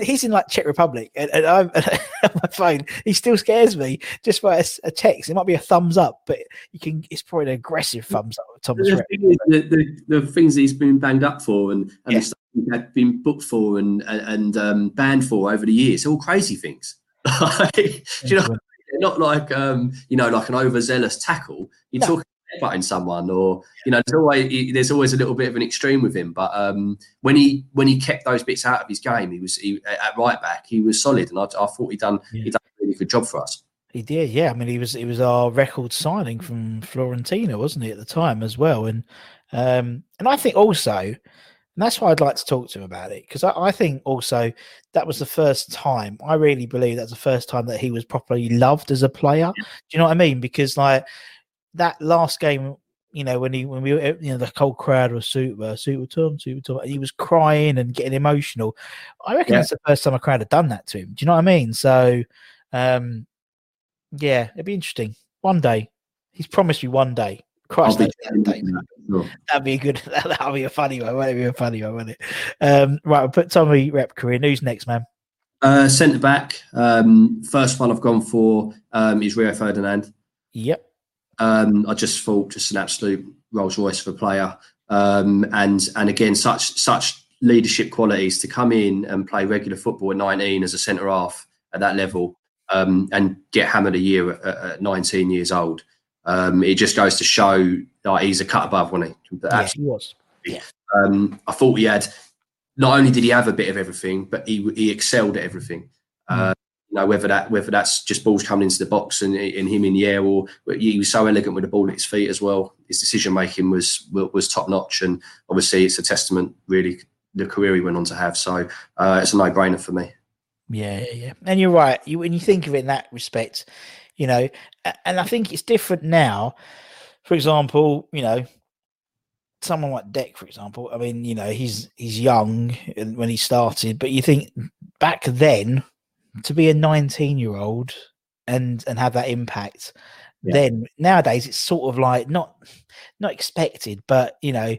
he's in like Czech Republic, and, and I'm on my phone. He still scares me just by a, a, text. It might be a thumbs up, but you can. It's probably an aggressive thumbs up. Thomas, the, thing the, the, the, things he's been banged up for, and, and yeah. the stuff he had been booked for, and and, um, banned for over the years, all crazy things. Do you know? Not like um, you know, like an overzealous tackle. You're no. talking headbutting someone, or you know, there's always there's always a little bit of an extreme with him. But um, when he when he kept those bits out of his game, he was he, at right back. He was solid, and I, I thought he done yeah. he done a really good job for us. He did, yeah. I mean, he was he was our record signing from Florentina wasn't he, at the time as well? And um, and I think also, and that's why I'd like to talk to him about it because I, I, think also that was the first time I really believe that's the first time that he was properly loved as a player. Do you know what I mean? Because like that last game, you know, when he when we you know the whole crowd was super super Tom super Tom, he was crying and getting emotional. I reckon yeah. that's the first time a crowd had done that to him. Do you know what I mean? So, um, yeah, it'd be interesting one day. He's promised me one day. Christ, that day. That'd be a good. That'll be a funny one. That'd be a funny one, wouldn't it? Um, right, we'll put Tommy Repka in. Who's next, man? Uh, centre back. Um, first one I've gone for um, is Rio Ferdinand. Yep. Um, I just thought just an absolute Rolls Royce of a player, um, and and again such such leadership qualities to come in and play regular football at 19 as a centre half at that level, um, and get hammered a year at, at 19 years old. Um, it just goes to show that he's a cut above, wasn't he? Yeah, he was. Yeah. Um, I thought he had. Not only did he have a bit of everything, but he he excelled at everything. Mm. Know whether that whether that's just balls coming into the box and, and him in the air, or he was so elegant with the ball at his feet as well. His decision making was was top notch, and obviously it's a testament really the career he went on to have. So uh, it's a no brainer for me. Yeah, yeah, and you're right. You when you think of it in that respect, you know, and I think it's different now. For example, you know, someone like Dec, for example. I mean, you know, he's he's young when he started, but you think back then to be a 19 year old and and have that impact yeah. then nowadays it's sort of like not not expected but you know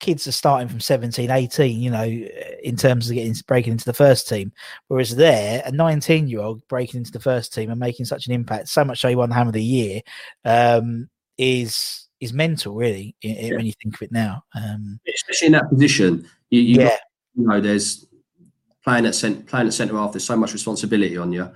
kids are starting from 17 18 you know in terms of getting breaking into the first team whereas there a 19 year old breaking into the first team and making such an impact so much so he won the hammer of the year um, is is mental really yeah. when you think of it now um, especially in that position you, you yeah got, you know there's playing at cent- playing at centre half, there's so much responsibility on you.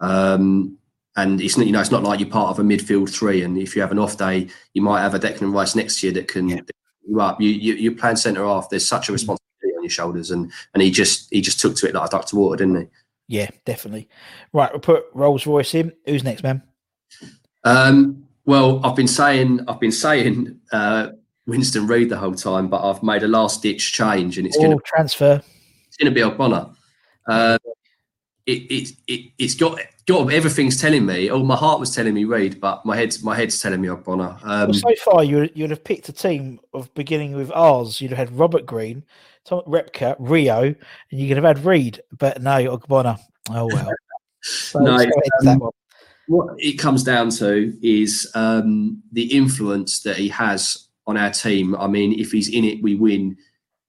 Um, and it's you know it's not like you're part of a midfield three. And if you have an off day, you might have a Declan Rice next to you that can yeah. you up. You, you you're playing centre half. There's such a mm. responsibility on your shoulders, and and he just he just took to it like a duck to water, didn't he? Yeah, definitely. Right, we'll put Rolls Royce in. Who's next, man? Um, well, I've been saying I've been saying uh, Winston Reid the whole time, but I've made a last ditch change, and it's oh, going to transfer going to be Ogbonna. Uh, it, it, it, it's got got everything's telling me. Oh, my heart was telling me Reid, but my head's my head's telling me Ogbonna. Um, well, so far, you you'd have picked a team of beginning with ours. You'd have had Robert Green, Tom Repka, Rio, and you could have had Reid, but no, Ogbonna. Oh well. So, no, um, what it comes down to is um, the influence that he has on our team. I mean, if he's in it, we win,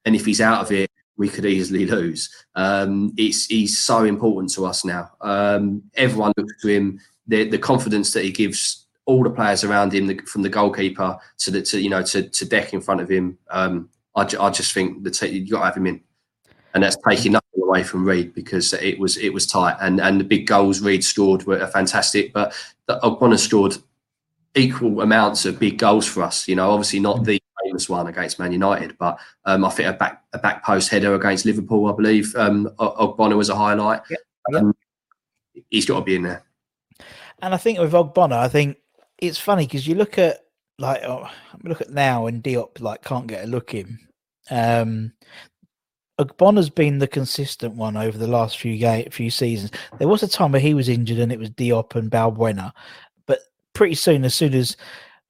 and if he's out of it, we could easily lose. Um, it's he's so important to us now. Um, everyone looks to him. The, the confidence that he gives all the players around him, the, from the goalkeeper to the to you know to, to Dec in front of him. Um, I, I just think that you got to have him in, and that's taking nothing away from Reid because it was it was tight and and the big goals Reid scored were fantastic, but Ogbonna scored equal amounts of big goals for us. You know, obviously not the famous one against Man United, but um, I think a back a back post header against Liverpool, I believe, um, Ogbonna was a highlight. Yeah. Um, he's got to be in there. And I think with Ogbonna, I think it's funny because you look at like oh, look at now and Diop like can't get a look in. Um, Ogbonna's been the consistent one over the last few game, few seasons. There was a time where he was injured and it was Diop and Balbuena, but pretty soon, as soon as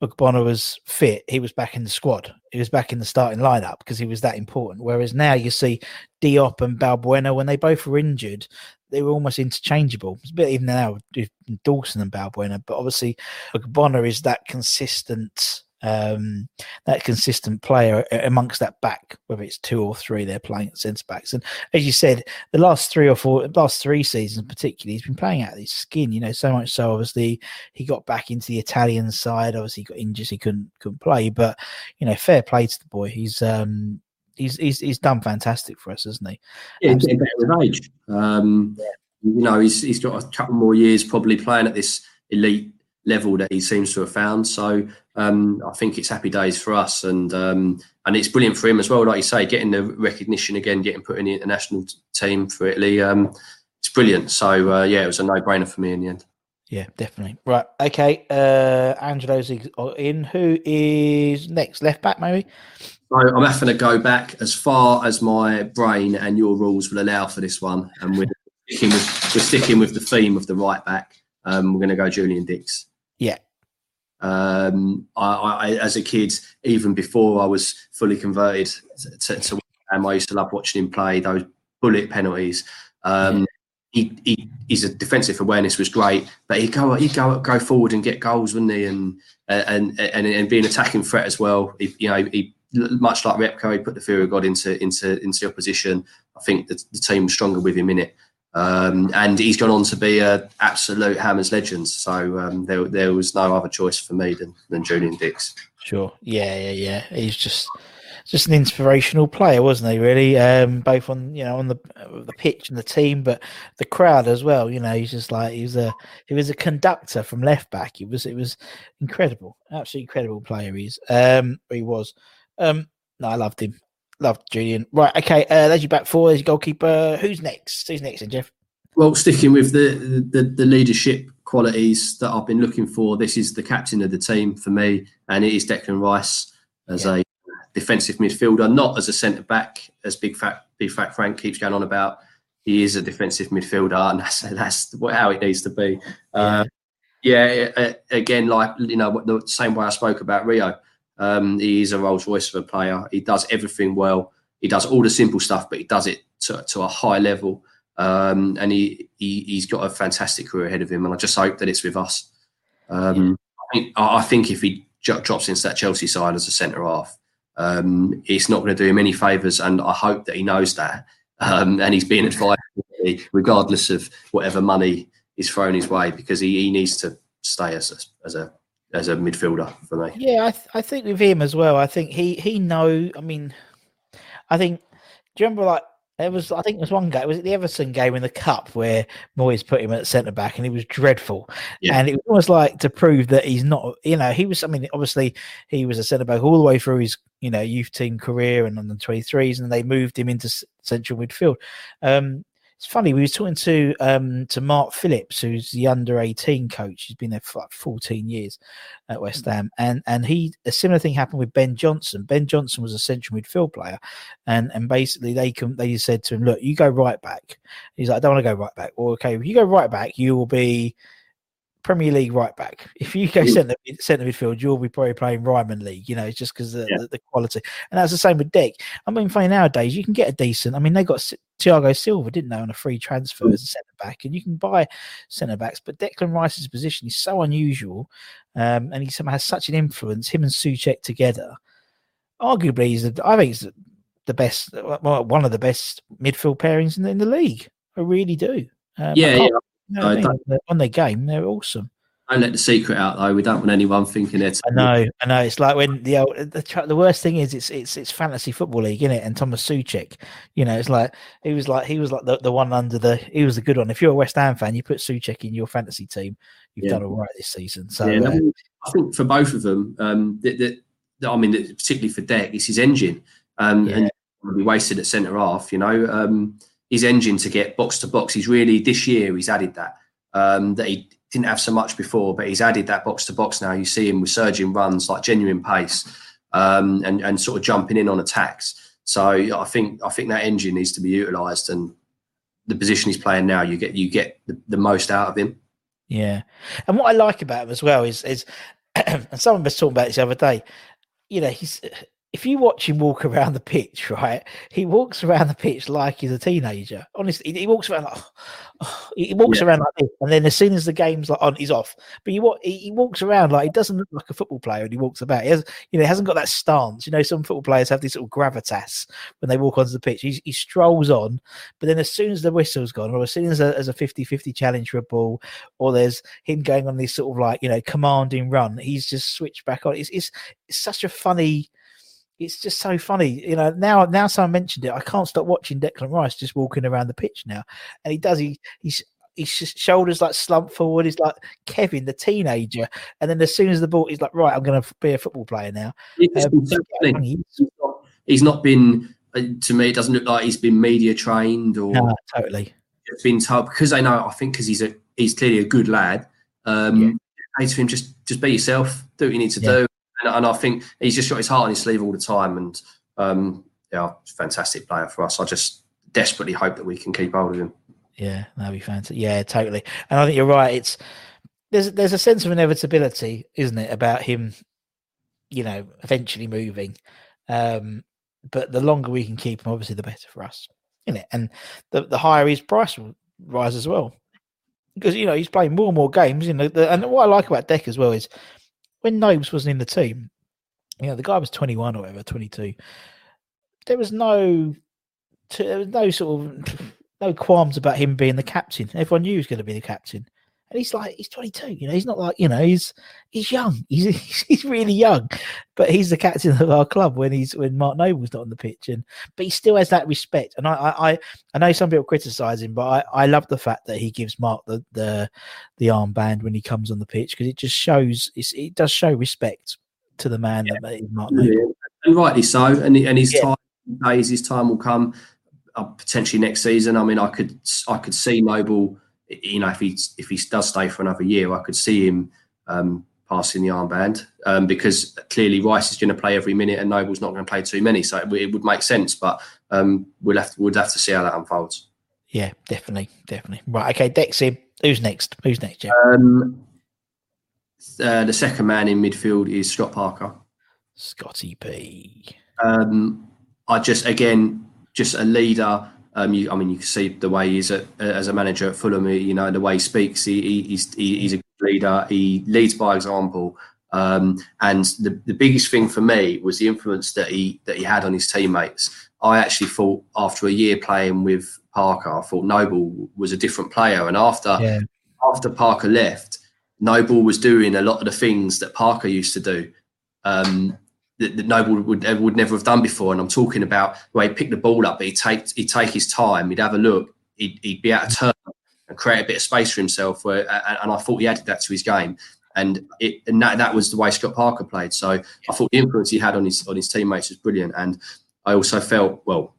Ogbonna was fit, he was back in the squad. He was back in the starting lineup because he was that important. Whereas now you see Diop and Balbuena, when they both were injured, they were almost interchangeable. It's a bit even now with Dawson and Balbuena, but obviously Ogbonna is that consistent um, that consistent player amongst that back, whether it's two or three, they're playing at centre backs. And as you said, the last three or four, last three seasons particularly, he's been playing out of his skin. You know, so much so. Obviously, he got back into the Italian side. Obviously, he got injured, he couldn't couldn't play. But you know, fair play to the boy. He's um, he's he's he's done fantastic for us, hasn't he? Yeah, getting better with age. Um, yeah. You know, he's he's got a couple more years probably playing at this elite level that he seems to have found. So um, I think it's happy days for us, and um, and it's brilliant for him as well. Like you say, getting the recognition again, getting put in the international team for Italy, um, it's brilliant. So uh, yeah, it was a no-brainer for me in the end. Yeah, definitely. Right. Okay. Uh, Angelo's in. Who is next? Left back, maybe. So I'm having to go back as far as my brain and your rules will allow for this one, and we're sticking with, we're sticking with the theme of the right back. Um, we're going to go Julian Dicks. Yeah. Um, I, I, as a kid, even before I was fully converted to, to um, I used to love watching him play those bullet penalties. Um, he, he, his defensive awareness was great, but he'd go he'd go go forward and get goals, wouldn't he? And and and and be an attacking threat as well. He, you know, he much like Repka, he put the fear of God into into into the opposition. I think the, the team was stronger with him in it. Um, and he's gone on to be an absolute Hammers legend. So um, there, there was no other choice for me than, than Julian Dicks. Sure. Yeah, yeah, yeah. He's just just an inspirational player, wasn't he? Really, um, both on you know on the the pitch and the team, but the crowd as well. You know, he's just like he was a he was a conductor from left back. It was it was incredible, absolutely incredible player. He's um he was. Um, no, I loved him. Loved Julian. Right, okay. Uh, there's your back four. There's your goalkeeper. Who's next? Who's next, then, Geoff? Well, sticking with the, the the leadership qualities that I've been looking for, this is the captain of the team for me, and it is Declan Rice as yeah. a defensive midfielder, not as a centre back, as Big Fat Big Fat Frank keeps going on about. He is a defensive midfielder, and that's that's how it needs to be. Uh, yeah, again, like you know, the same way I spoke about Rio. Um, he is a Rolls Royce of a player. He does everything well. He does all the simple stuff, but he does it to, to a high level. Um, and he, he he's got a fantastic career ahead of him. And I just hope that it's with us. Um. I, think, I think if he drops into that Chelsea side as a centre half, um, it's not going to do him any favours. And I hope that he knows that. Um, and he's being advised, regardless of whatever money is thrown his way, because he, he needs to stay as a, as a as a midfielder for me. Yeah, I, th- I think with him as well. I think he he know. I mean, I think. Do you remember like there was? I think there was one guy. Was it the Everton game in the cup where Moyes put him at centre back and he was dreadful. Yeah. And it was almost like to prove that he's not. You know, he was. I mean, obviously he was a centre back all the way through his you know youth team career and on the twenty threes, and they moved him into central midfield. Um, it's funny. We were talking to um, to Mark Phillips, who's the under eighteen coach. He's been there for like fourteen years at West mm. Ham, and and he a similar thing happened with Ben Johnson. Ben Johnson was a central midfield player, and and basically they can they said to him, "Look, you go right back." He's like, "I don't want to go right back." Well, okay, if you go right back, you will be Premier League right back. If you go centre centre midfield, you'll be probably playing Ryman League. You know, it's just because the, yeah. the, the, quality, and that's the same with Dec. I mean, funny nowadays you can get a decent. I mean, they got Thiago Silva, didn't they, on a free transfer mm. as a centre back, and you can buy centre backs. But Declan Rice's position is so unusual, um, and he somehow has such an influence. Him and Soucek together, arguably, he's the, I think he's the best, well, one of the best midfield pairings in the, in the league. I really do. Um, yeah, yeah no, I mean, on their game, they're awesome. Don't let the secret out though. We don't want anyone thinking it. I know, I know. It's like when the the, the worst thing is it's it's it's fantasy football league, isn't it? And Thomas Soucek, you know, it's like he was like he was like the, the one under the he was the good one. If you're a West Ham fan, you put Soucek in your fantasy team, you've yeah. done all right this season. So yeah, uh, I think for both of them, um, that, I mean, particularly for Dec, it's his engine, um, yeah. and be wasted at centre half. You know, um, his engine to get box to box. He's really this year he's added that. Um, that he didn't have so much before, but he's added that box to box now. You see him with surging runs, like genuine pace, um, and and sort of jumping in on attacks. So I think I think that engine needs to be utilised, and the position he's playing now, you get you get the, the most out of him. Yeah, and what I like about him as well is is, and someone was talking about this the other day. You know, he's if you watch him walk around the pitch, right, he walks around the pitch like he's a teenager. Honestly, he, he walks around like oh, he walks yeah. around like this, and then as soon as the game's like on, he's off. But you he, he walks around like he doesn't look like a football player, and he walks about. He has, you know, he hasn't got that stance. You know, some football players have this sort of gravitas when they walk onto the pitch. He, he strolls on, but then as soon as the whistle's gone, or as soon as a, as a 50-50 challenge for a ball, or there's him going on this sort of like you know commanding run, he's just switched back on. It's it's, it's such a funny it's just so funny. You know, now now someone mentioned it, I can't stop watching Declan Rice just walking around the pitch now, and he does. He he's his shoulders like slump forward. He's like Kevin, the teenager, and then as soon as the ball, he's like, right, I'm going to be a football player now. Um, he's, not, he's not been uh, to me. It doesn't look like he's been media trained or no, totally. Been told because I know. I think because he's a he's clearly a good lad. Um, yeah. to him, just just be yourself. Do what you need to yeah. do and, and, I think he's just got his heart on his sleeve all the time. And um, yeah, fantastic player for us. I just desperately hope that we can keep hold of him. Yeah, that'd be fantastic. Yeah, totally. And I think you're right. It's there's there's a sense of inevitability, isn't it, about him, you know, eventually moving. Um, but the longer we can keep him, obviously, the better for us, isn't it? And the the higher his price will rise as well, because you know he's playing more and more games. You know, the, and what I like about Dec as well is when Nobes wasn't in the team, you know, the guy was 21 or whatever, 22. There was no, there was no sort of no qualms about him being the captain. Everyone knew he was going to be the captain. And he's like, he's 22, you know, he's not like, you know, he's he's young. He's he's really young. But he's the captain of our club when he's when Mark Noble's not on the pitch. And but he still has that respect. And I I I know some people criticize him, but I, I love the fact that he gives Mark the the the armband when he comes on the pitch because it just shows it does show respect to the man yeah. that Mark Noble. Yeah. And rightly so. And and his yeah. time days, his time will come uh, potentially next season. I mean, I could I could see Noble you know, if he if he does stay for another year, I could see him um, passing the armband um, because clearly Rice is going to play every minute and Noble's not going to play too many, so it, it would make sense. But um, we'll have to, we'll have to see how that unfolds. Yeah, definitely, definitely. Right, okay, Dexy. Who's next? Who's next, Geoff? Um, uh, the second man in midfield is Scott Parker. Scotty P. Um, I just again just a leader um, you, I mean, you can see the way he's a, as a manager at Fulham. You know, the way he speaks. He, he, he's he, he's a good leader. He leads by example. Um, and the, the biggest thing for me was the influence that he that he had on his teammates. I actually thought after a year playing with Parker, I thought Noble was a different player. And after yeah. after Parker left, Noble was doing a lot of the things that Parker used to do. Um, that, that Noble would would never have done before. And I'm talking about the way he picked the ball up, but he'd take he'd take his time, he'd have a look, he'd, he'd be out of turn and create a bit of space for himself. Where, and I thought he added that to his game. And it and that, that was the way Scott Parker played. So I thought the influence he had on his on his teammates was brilliant. And I also felt well,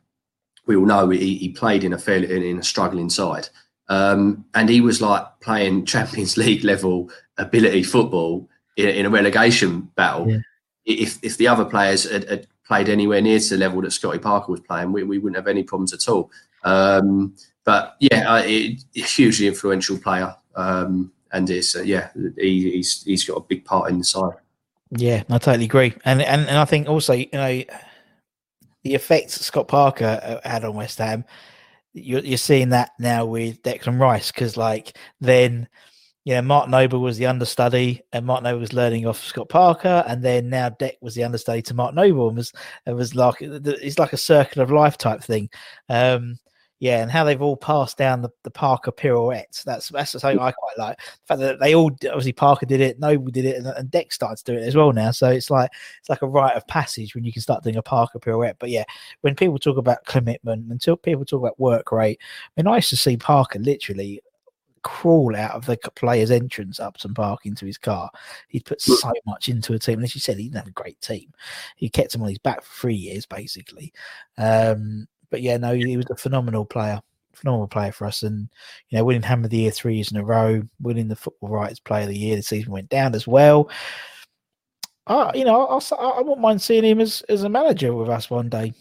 we all know he, he played in a fairly in a struggling side. Um, and he was like playing Champions League level ability football in, in a relegation battle. Yeah if if the other players had, had, played anywhere near to the level that Scotty Parker was playing, we, we wouldn't have any problems at all. Um, but yeah, uh, it, hugely influential player, um, and it's uh, yeah, he, he's he's got a big part in the side. Yeah, I totally agree, and and and I think also you know the effects Scott Parker uh, had on West Ham. You're, you're seeing that now with Declan Rice because like then you know, Mark Noble was the understudy, and Mark Noble was learning off Scott Parker, and then now Dec was the understudy to Mark Noble, and was it was like it's like a circle of life type thing. Um, yeah, and how they've all passed down the, the Parker pirouettes. That's that's something I quite like. The fact that they all obviously Parker did it, Noble did it, and, and Dec started to do it as well now. So it's like it's like a rite of passage when you can start doing a Parker pirouette. But yeah, when people talk about commitment, until people talk about work rate, I mean, I used to see Parker literally crawl out of the player's entrance Upton Park into his car. He'd put so much into a team. And as you said, he didn't have a great team. He kept him on his back for three years, basically. Um, but yeah, no, he was a phenomenal player. phenomenal player for us, and you know, winning Hammer of the Year three years in a row, winning the Football Writers Player of the Year. The season went down as well. Uh, you know, I'll, I won't mind seeing him as, as a manager with us one day.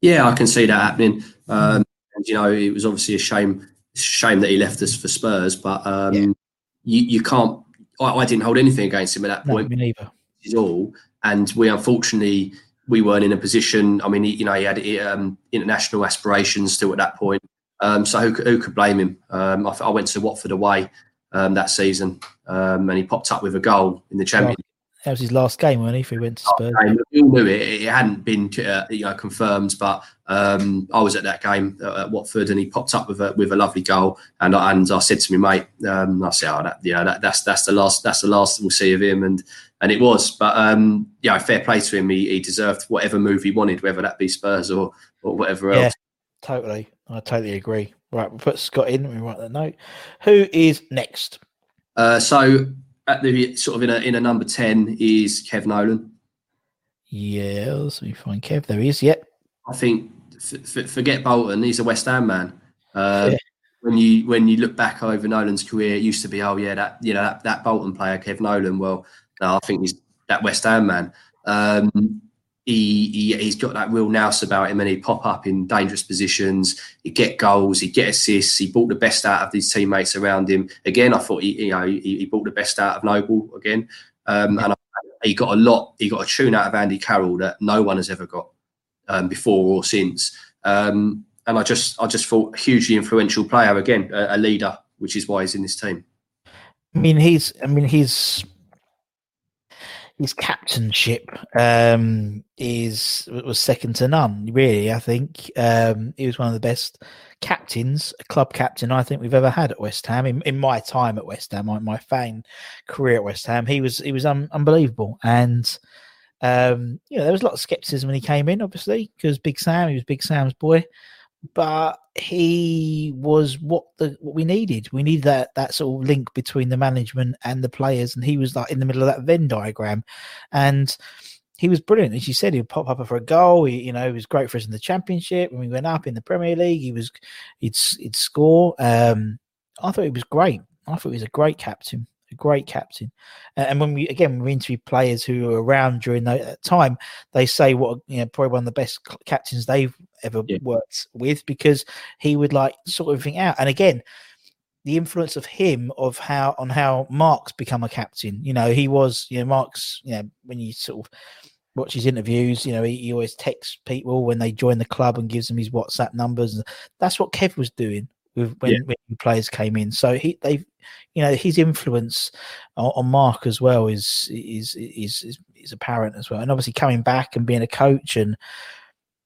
Yeah, I can see that happening. Um, and, you know, it was obviously a shame shame that he left us for Spurs, but um, yeah. you, you can't. I, I, didn't hold anything against him at that point. No, me neither. Is all, and we unfortunately we weren't in a position. I mean, he, you know, he had um, international aspirations still at that point. Um, so who, who, could blame him? Um, I, I, went to Watford away um, that season, um, and he popped up with a goal in the Champions that was his last game, when he? If he went to Spurs, we all knew it. It hadn't been uh, you know confirmed, but um, I was at that game at Watford, and he popped up with a with a lovely goal, and I, and I said to my mate, um, I said, "Oh, that, you know, that, that's that's the last that's the last we'll see of him," and and it was. But um, yeah, fair play to him. He, he deserved whatever move he wanted, whether that be Spurs or or whatever else. Yeah, totally. I totally agree. Right, we'll put Scott in. We write that note. Who is next? Uh, so at the sort of in a in a number ten is Kev Nolan. Yeah, let me find Kev. There he is. Yep. I think f- forget Bolton. He's a West Ham man. Uh, yeah. When you when you look back over Nolan's career, it used to be oh yeah that you know that, that Bolton player Kev Nolan. Well, no, I think he's that West Ham man. Um, he, he he's got that real nous about him, and he pop up in dangerous positions. He get goals, he get assists. He brought the best out of his teammates around him. Again, I thought he you know he, he brought the best out of Noble again, um, and I, he got a lot. He got a tune out of Andy Carroll that no one has ever got um, before or since. Um, and I just I just thought hugely influential player again, a, a leader, which is why he's in this team. I mean, he's I mean he's his captainship um, is was second to none. Really, I think um, he was one of the best captains, club captain, I think we've ever had at West Ham. In, in my time at West Ham, my, my fame career at West Ham, he was he was un, unbelievable. And um, you know, there was a lot of skepticism when he came in, obviously, because Big Sam, he was Big Sam's boy but he was what the what we needed. We needed that that sort of link between the management and the players, and he was like in the middle of that Venn diagram, and he was brilliant. As you said, he'd pop up for a goal. He, you know, he was great for us in the championship. When we went up in the Premier League, he was he'd he'd score. Um, I thought he was great. I thought he was a great captain a great captain. And when we again when we interview players who were around during that time, they say what you know probably one of the best captains they've ever yeah. worked with because he would like sort everything out. And again, the influence of him of how on how Mark's become a captain. You know, he was you know Mark's you know when you sort of watch his interviews, you know, he, he always texts people when they join the club and gives them his WhatsApp numbers. That's what Kev was doing with when, yeah. when players came in. So he they you know his influence on, on, Mark as well is, is is is is apparent as well. And obviously coming back and being a coach and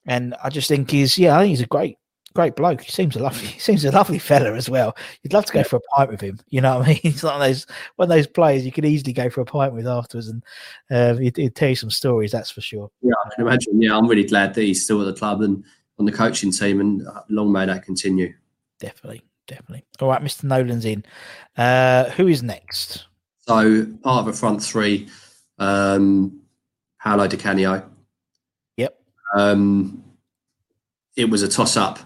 and I just think he's yeah I think he's a great great bloke. He seems a lovely he seems a lovely fella as well. You'd love to go for a pint with him. You know what I mean? He's one of those one of those players you could easily go for a pint with afterwards, and uh, he'd, he'd tell you some stories. That's for sure. Yeah, I can imagine. Yeah, I'm really glad that he's still at the club and on the coaching team, and uh, long may that continue. Definitely definitely. All right, Mr. Nolan's in. Uh, who is next? So part of a front three, um, Paolo Di Canio. Yep. Um, it was a toss up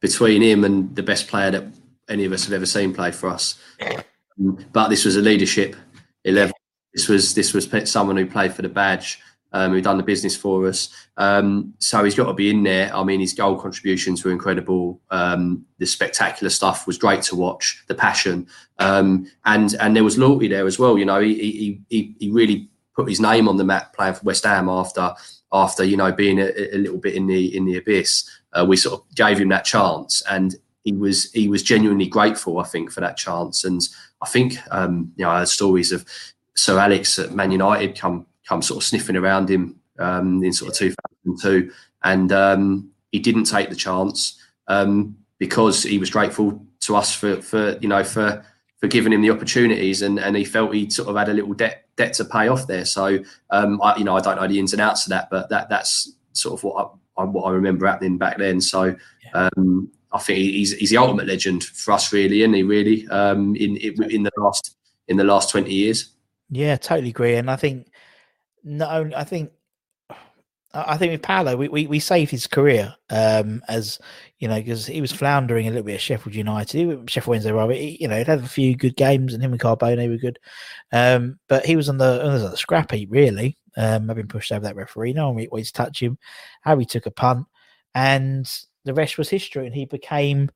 between him and the best player that any of us have ever seen play for us. Um, but this was a leadership eleven. This was this was someone who played for the badge um, who done the business for us. Um, so he's got to be in there. I mean, his goal contributions were incredible. Um, the spectacular stuff was great to watch. The passion um, and and there was loyalty there as well. You know, he he he, really put his name on the map playing for West Ham after after you know being a, a little bit in the in the abyss. Uh, we sort of gave him that chance and. He was he was genuinely grateful, I think, for that chance, and I think um, you know I heard stories of Sir Alex at Man United come come sort of sniffing around him um, in sort of 2002, and um, he didn't take the chance um, because he was grateful to us for for you know for for giving him the opportunities, and and he felt he sort of had a little debt debt to pay off there. So um, I, you know I don't know the ins and outs of that, but that that's sort of what I, what I remember happening back then. So. Um, I think he's, he's the ultimate legend for us, really, isn't he? Really, um, in in the last in the last twenty years. Yeah, totally agree. And I think not only I think I think with Paolo, we, we, we saved his career um, as you know because he was floundering a little bit at Sheffield United, Sheffield Wednesday rather. He, you know, he'd had a few good games, and him and Carbone were good, um, but he was on the on the scrap heap really. Um, I've been pushed over that referee. No one to touch him. Harry took a punt, and the rest was history. And he became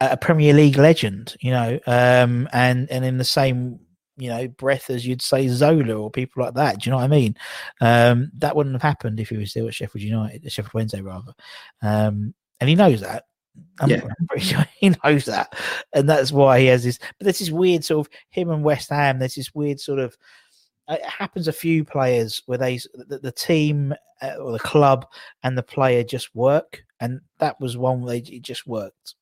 a Premier League legend, you know, um, and and in the same you know breath as you'd say Zola or people like that. Do you know what I mean? Um, that wouldn't have happened if he was still at Sheffield United, Sheffield Wednesday rather. Um, and he knows that. I'm, Yeah. I'm pretty sure he knows that, and that's why he has this. But there's this weird sort of him and West Ham. There's this weird sort of. It happens a few players where they the, the team uh, or the club and the player just work, and that was one where they, it just worked.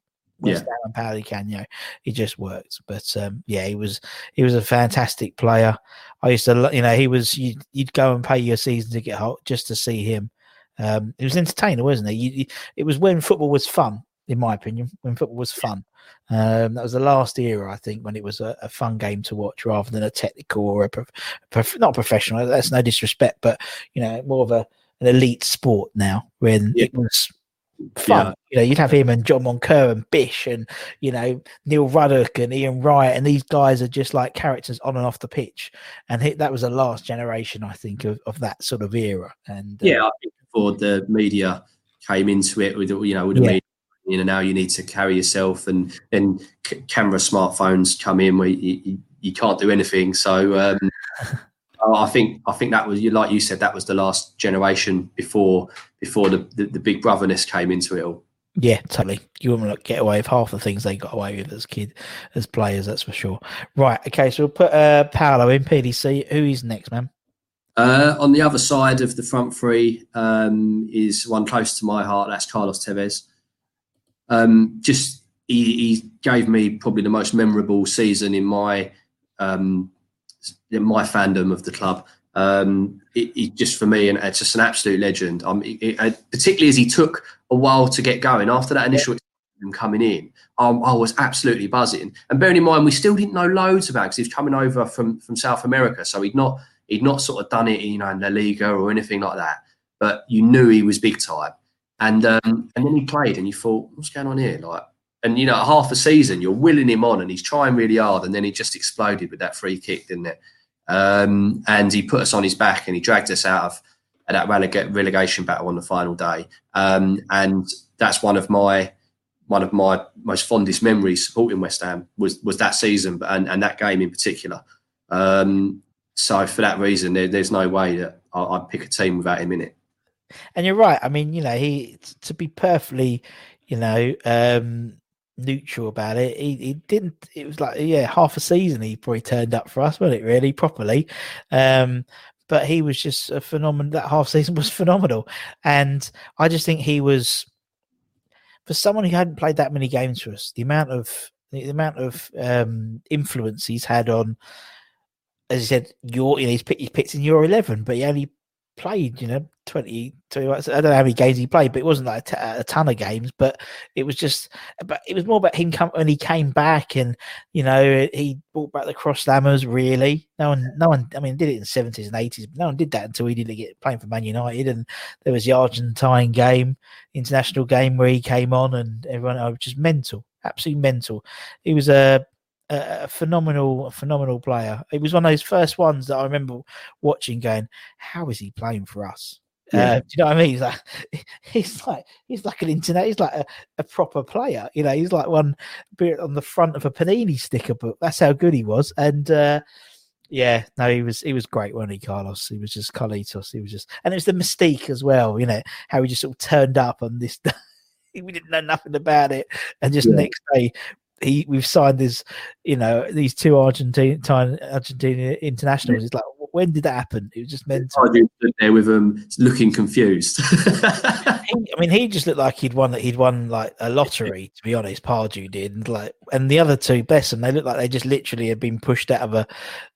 And Paolo Canio, it just worked. But um, yeah, he was he was a fantastic player. I used to, you know, he was you'd, you'd go and pay your season ticket ho- just to see him. Um, it was entertaining, wasn't it? You, you, it was when football was fun, in my opinion. When football was fun, um, that was the last era, I think, when it was a, a fun game to watch rather than a technical or a prof- prof- not professional. That's no disrespect, but you know, more of a an elite sport now. When Yeah. it was fun, Yeah. you know, you'd have him and John Moncur and Bish and you know Neil Ruddock and Ian Wright, and these guys are just like characters on and off the pitch. And he, that was the last generation, I think, of, of that sort of era. And uh, Yeah, I think before the media came into it with you know with the Yeah. media, you know now you need to carry yourself, and then c- camera smartphones come in where you, you, you can't do anything. So um, I think I think that was you like you said that was the last generation before before the the, the big brotherness came into it all. Yeah, totally. You wouldn't like, get away with half the things they got away with as kid, as players. That's for sure. Right. Okay. So we'll put uh, Paolo in PDC. Who is next, man? Uh, on the other side of the front three um, is one close to my heart. That's Carlos Tevez. Um, just he, he gave me probably the most memorable season in my um, my fandom of the club. Um, it, it just for me, and it's just an absolute legend. Um, it, uh, particularly as he took a while to get going after that initial him coming in. Um, I was absolutely buzzing. And bearing in mind, we still didn't know loads about because he was coming over from from South America, so he'd not he'd not sort of done it, you know, in La Liga or anything like that. But you knew he was big time. And um, and then he played, and you thought, what's going on here? Like, and you know, half a season, you're willing him on, and he's trying really hard, and then he just exploded with that free kick, didn't it? Um, and he put us on his back, and he dragged us out of that relega- relegation battle on the final day. Um, and that's one of my one of my most fondest memories supporting West Ham was was that season and, and that game in particular. Um, so for that reason, there, there's no way that I, I'd pick a team without him in it. And you're right. I mean, you know, he to be perfectly, you know, um neutral about it. He, he didn't. It was like yeah, half a season he probably turned up for us, wasn't it? Really properly. Um, but he was just a phenomenal. That half season was phenomenal, and I just think he was for someone who hadn't played that many games for us. The amount of the amount of um influence he's had on, as I said, your you he's picked, he's picked in your eleven, but he only played, you know, 20, 20 I don't know how many games he played, but it wasn't like a, t- a ton of games, but it was just, but it was more about him come when he came back and, you know, he brought back the cross slammers really. No one, no one, I mean, did it in 70s and 80s, but no one did that until he didn't get playing for Man United. And there was the Argentine game, international game where he came on and everyone, I was just mental, absolutely mental. He was a, a phenomenal, phenomenal player. It was one of those first ones that I remember watching, going, "How is he playing for us?" Yeah. Uh, do you know what I mean? He's like, he's like, he's like an internet. He's like a, a proper player. You know, he's like one bit on the front of a Panini sticker book. That's how good he was. And uh, yeah, no, he was he was great, wasn't he, Carlos? He was just Carlitos. He was just, and it was the mystique as well. You know, how he just sort of turned up on this. we didn't know nothing about it, and just Yeah. next day he we've signed this, you know, these two Argentine Argentina internationals. It's like, when did that happen? It was just meant. I stood there with him looking confused. He, I mean, he just looked like he'd won that he'd won like a lottery. To be honest, Pardew did, and like, and the other two, bless them, they looked like they just literally had been pushed out of a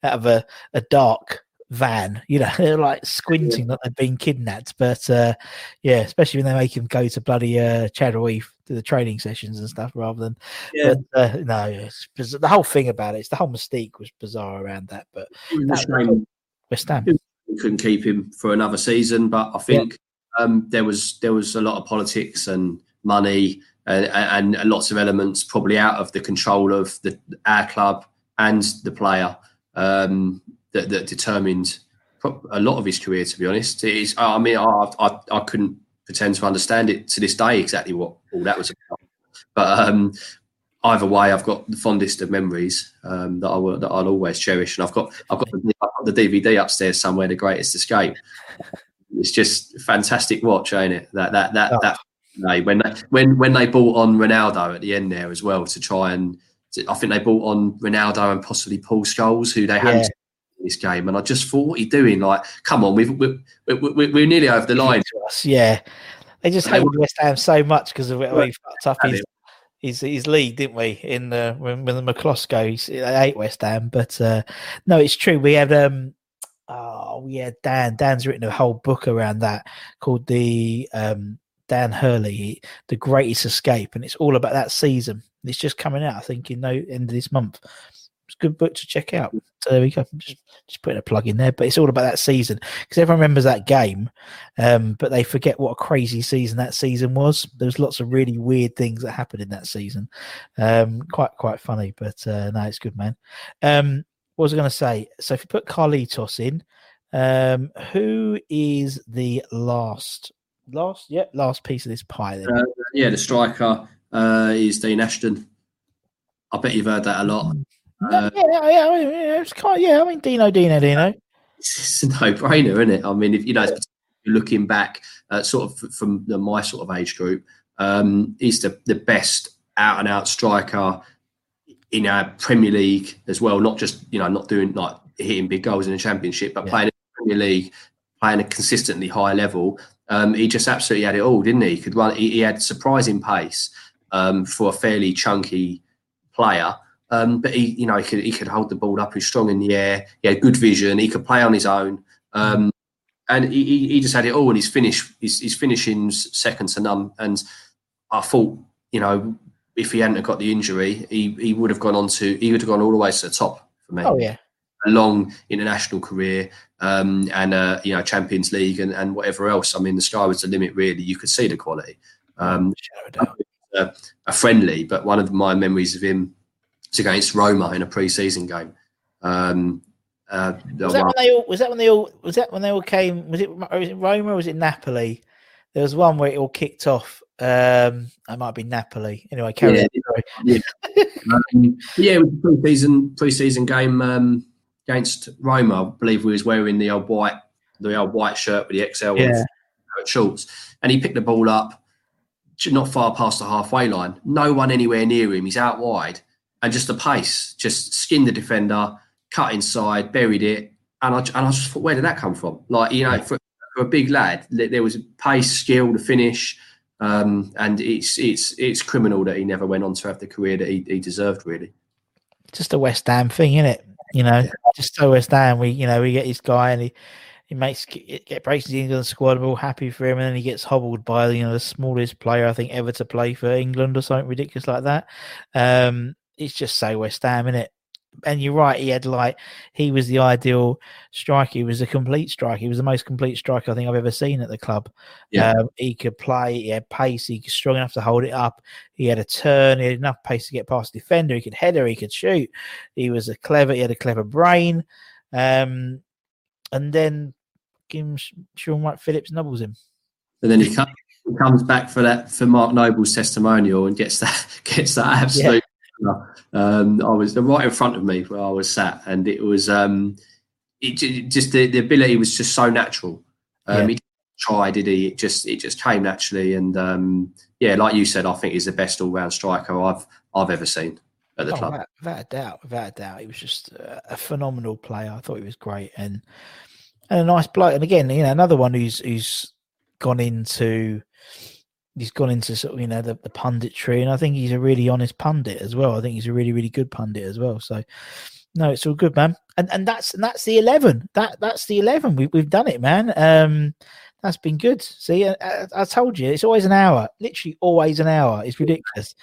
out of a, a dark van. You know, they're like squinting that they've been kidnapped. But uh, yeah, especially when they make him go to bloody uh, Eve to the training sessions and stuff, rather than yeah, But, uh, no, it's biz- the whole thing about it, it's the whole mystique was bizarre around that. But it was a shame West Ham, we couldn't keep him for another season, but I think um, there was there was a lot of politics and money and, and, lots of elements probably out of the control of the our club and the player um, that, that determined a lot of his career. To be honest, it is. I mean, I, I, I couldn't pretend to understand it to this day exactly what all that was about. But um, either way, I've got the fondest of memories um, that I will, that I'll always cherish, and I've got I've got the, I've got the DVD upstairs somewhere, The Greatest Escape. It's just fantastic watch, ain't it? That that that oh. that when they, when when they brought on Ronaldo at the end there as well to try and I think they bought on Ronaldo and possibly Paul Scholes, who they yeah. in this game, and I just thought, what are you doing? Like, come on, we've, we're, we're, we're nearly over the line. Yeah, they just hated West Ham so much because of it. We fucked up his, his his league, didn't we? In the when, when the McCloskey, they hate West Ham, but uh, no, it's true. We had um, oh yeah, Dan. Dan's written a whole book around that called the um Dan Hurley, The Greatest Escape, and it's all about that season. It's just coming out, I think, in no end of this month. It's a good book to check out. So there we go. Just just putting a plug in there, but it's all about that season because everyone remembers that game, um, but they forget what a crazy season that season was. There was lots of really weird things that happened in that season. Um, quite quite funny, but uh, no, it's good, man. Um, what was I going to say? So if you put Carlitos in, um, who is the last last, yeah, last piece of this pie. Then. Uh, yeah, the striker uh, is Dean Ashton. I bet you've heard that a lot. Uh, yeah, yeah, yeah, it's kind of, yeah. I mean, Dino, Dino, Dino. It's a no-brainer, isn't it? I mean, if you know, looking back, uh, sort of from the, my sort of age group, um, he's the, the best out-and-out striker in our Premier League as well. Not just you know, not doing like hitting big goals in the Championship, but yeah. playing in the Premier League, playing a consistently high level. Um, he just absolutely had it all, didn't he? He could run. He, he had surprising pace um, for a fairly chunky player. Um, but he, you know, he could he could hold the ball up. He's strong in the air. He had good vision. He could play on his own. Um, and he, he just had it all. And his finish, his, his finishing's second to none. And I thought, you know, if he hadn't got the injury, he, he would have gone on to he would have gone all the way to the top for me. Oh yeah, a long international career um, and uh, you know Champions League and, and whatever else. I mean, the sky was the limit. Really, you could see the quality. Um, a, a, friendly, but one of my memories of him against Roma in a pre-season game. Um, uh, was that when they all? Was that when they all? Was that when they all came? Was it, was it Roma or was it Napoli? There was one where it all kicked off. Um, it might be Napoli. Anyway, carry yeah, on. Yeah, um, yeah, it was a pre-season pre-season game. Um, against Roma, I believe we was wearing the old white the old white shirt with the XL yeah. shorts, and he picked the ball up not far past the halfway line. No one anywhere near him. He's out wide, and just the pace, just skinned the defender, cut inside, buried it, and I and I just thought, where did that come from? Like you know, for, for a big lad, there was pace, skill, the finish. Um, and it's it's it's criminal that he never went on to have the career that he, he deserved. Really, just a West Ham thing, isn't it? You know, just slow West Ham, We, you know, we get this guy and he, he makes get, get breaks the England squad. We're all happy for him, and then he gets hobbled by you know the smallest player I think ever to play for England or something ridiculous like that. Um, it's just so West Ham, isn't it? and you're right. He had like he was the ideal striker. He was a complete striker. He was the most complete striker I think I've ever seen at the club. Yeah. Um, he could play. He had pace. He was strong enough to hold it up. He had a turn. He had enough pace to get past the defender. He could header. He could shoot. He was a clever. He had a clever brain. Um, and then Kim Shaun Wright-Phillips nubbles him. And then he comes back for that for Mark Noble's testimonial and gets that gets that absolute um, I was right in front of me where I was sat, and it was um, it just the, the ability was just so natural. Um, yeah. He didn't try, did he? It just it just came naturally, and um, yeah, like you said, I think he's the best all round striker I've I've ever seen at the oh, club. Without, without, a doubt, without a doubt, he was just a phenomenal player. I thought he was great and and a nice bloke. And again, you know, another one who's who's gone into he's gone into sort of you know the, the punditry, and I think he's a really honest pundit as well. I think he's a really really good pundit as well. So no, it's all good, man. And and that's and that's the eleven. That that's the eleven. We we've done it, man. Um, that's been good. See, I, I, told you, it's always an hour. Literally, always an hour. It's ridiculous.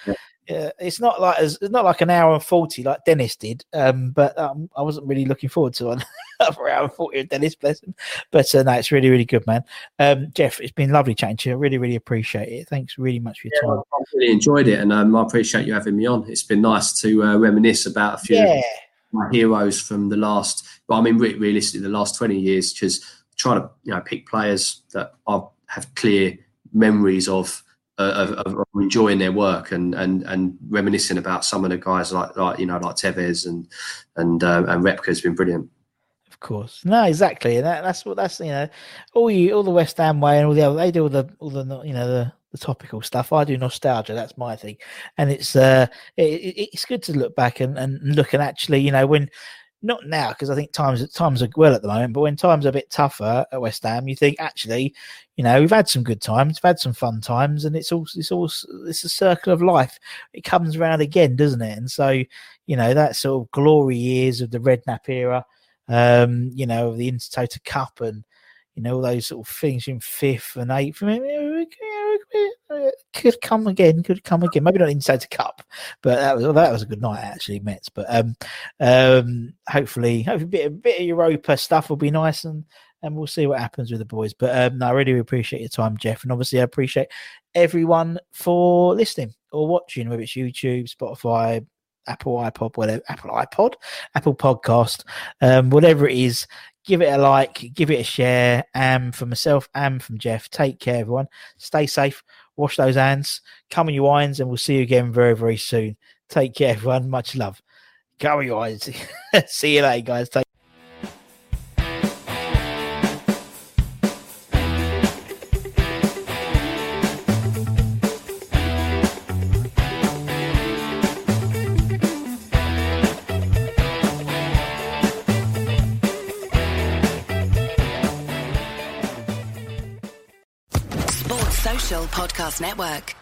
Yeah. Yeah, it's not like as it's not like an hour and forty like Dennis did, um, but um, I wasn't really looking forward to an hour and forty of Dennis, bless him. But uh, no, it's really really good, man. Um, Geoff, it's been lovely chatting to you. I really really appreciate it. Thanks really much for your Yeah, time. I really enjoyed it, and um, I appreciate you having me on. It's been nice to uh, reminisce about a few Yeah, of my heroes from the last. Well, I mean, re- realistically, the last twenty years. Because trying to you know pick players that I have clear memories of. Of, of enjoying their work and, and and reminiscing about some of the guys like like you know like Tevez and and uh, and Repka has been brilliant. of course. No, exactly, and that, that's what that's you know, all you all the West Ham way and all the other they do all the all the you know the the topical stuff. I do nostalgia. That's my thing, and it's uh it, it's good to look back and, and look and actually you know when not now because I think times times are well at the moment, but when times are a bit tougher at West Ham, you think actually, you know, we've had some good times, we've had some fun times, and it's all it's all it's a circle of life. It comes around again, doesn't it? And so, you know, that sort of glory years of the Red Redknapp era, um, you know, the Intertoto Cup and you know all those sort of things in fifth and eighth. I mean, Could come again, could come again. Maybe not inside the Cup, but that was that was a good night actually, Mets. But um, um, hopefully, hopefully a bit, a bit of Europa stuff will be nice, and and we'll see what happens with the boys. But um, no, I really appreciate your time, Geoff, and obviously I appreciate everyone for listening or watching, whether it's YouTube, Spotify, Apple iPod, whatever, Apple iPod, Apple Podcast, um, whatever it is. Give it a like, give it a share. And for myself and from Geoff, take care, everyone. Stay safe, wash those hands, come on you Irons, and we'll see you again very, very soon. Take care, everyone. Much love. Come on you Irons. see you later, guys. Take Podcast Network.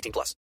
18 plus.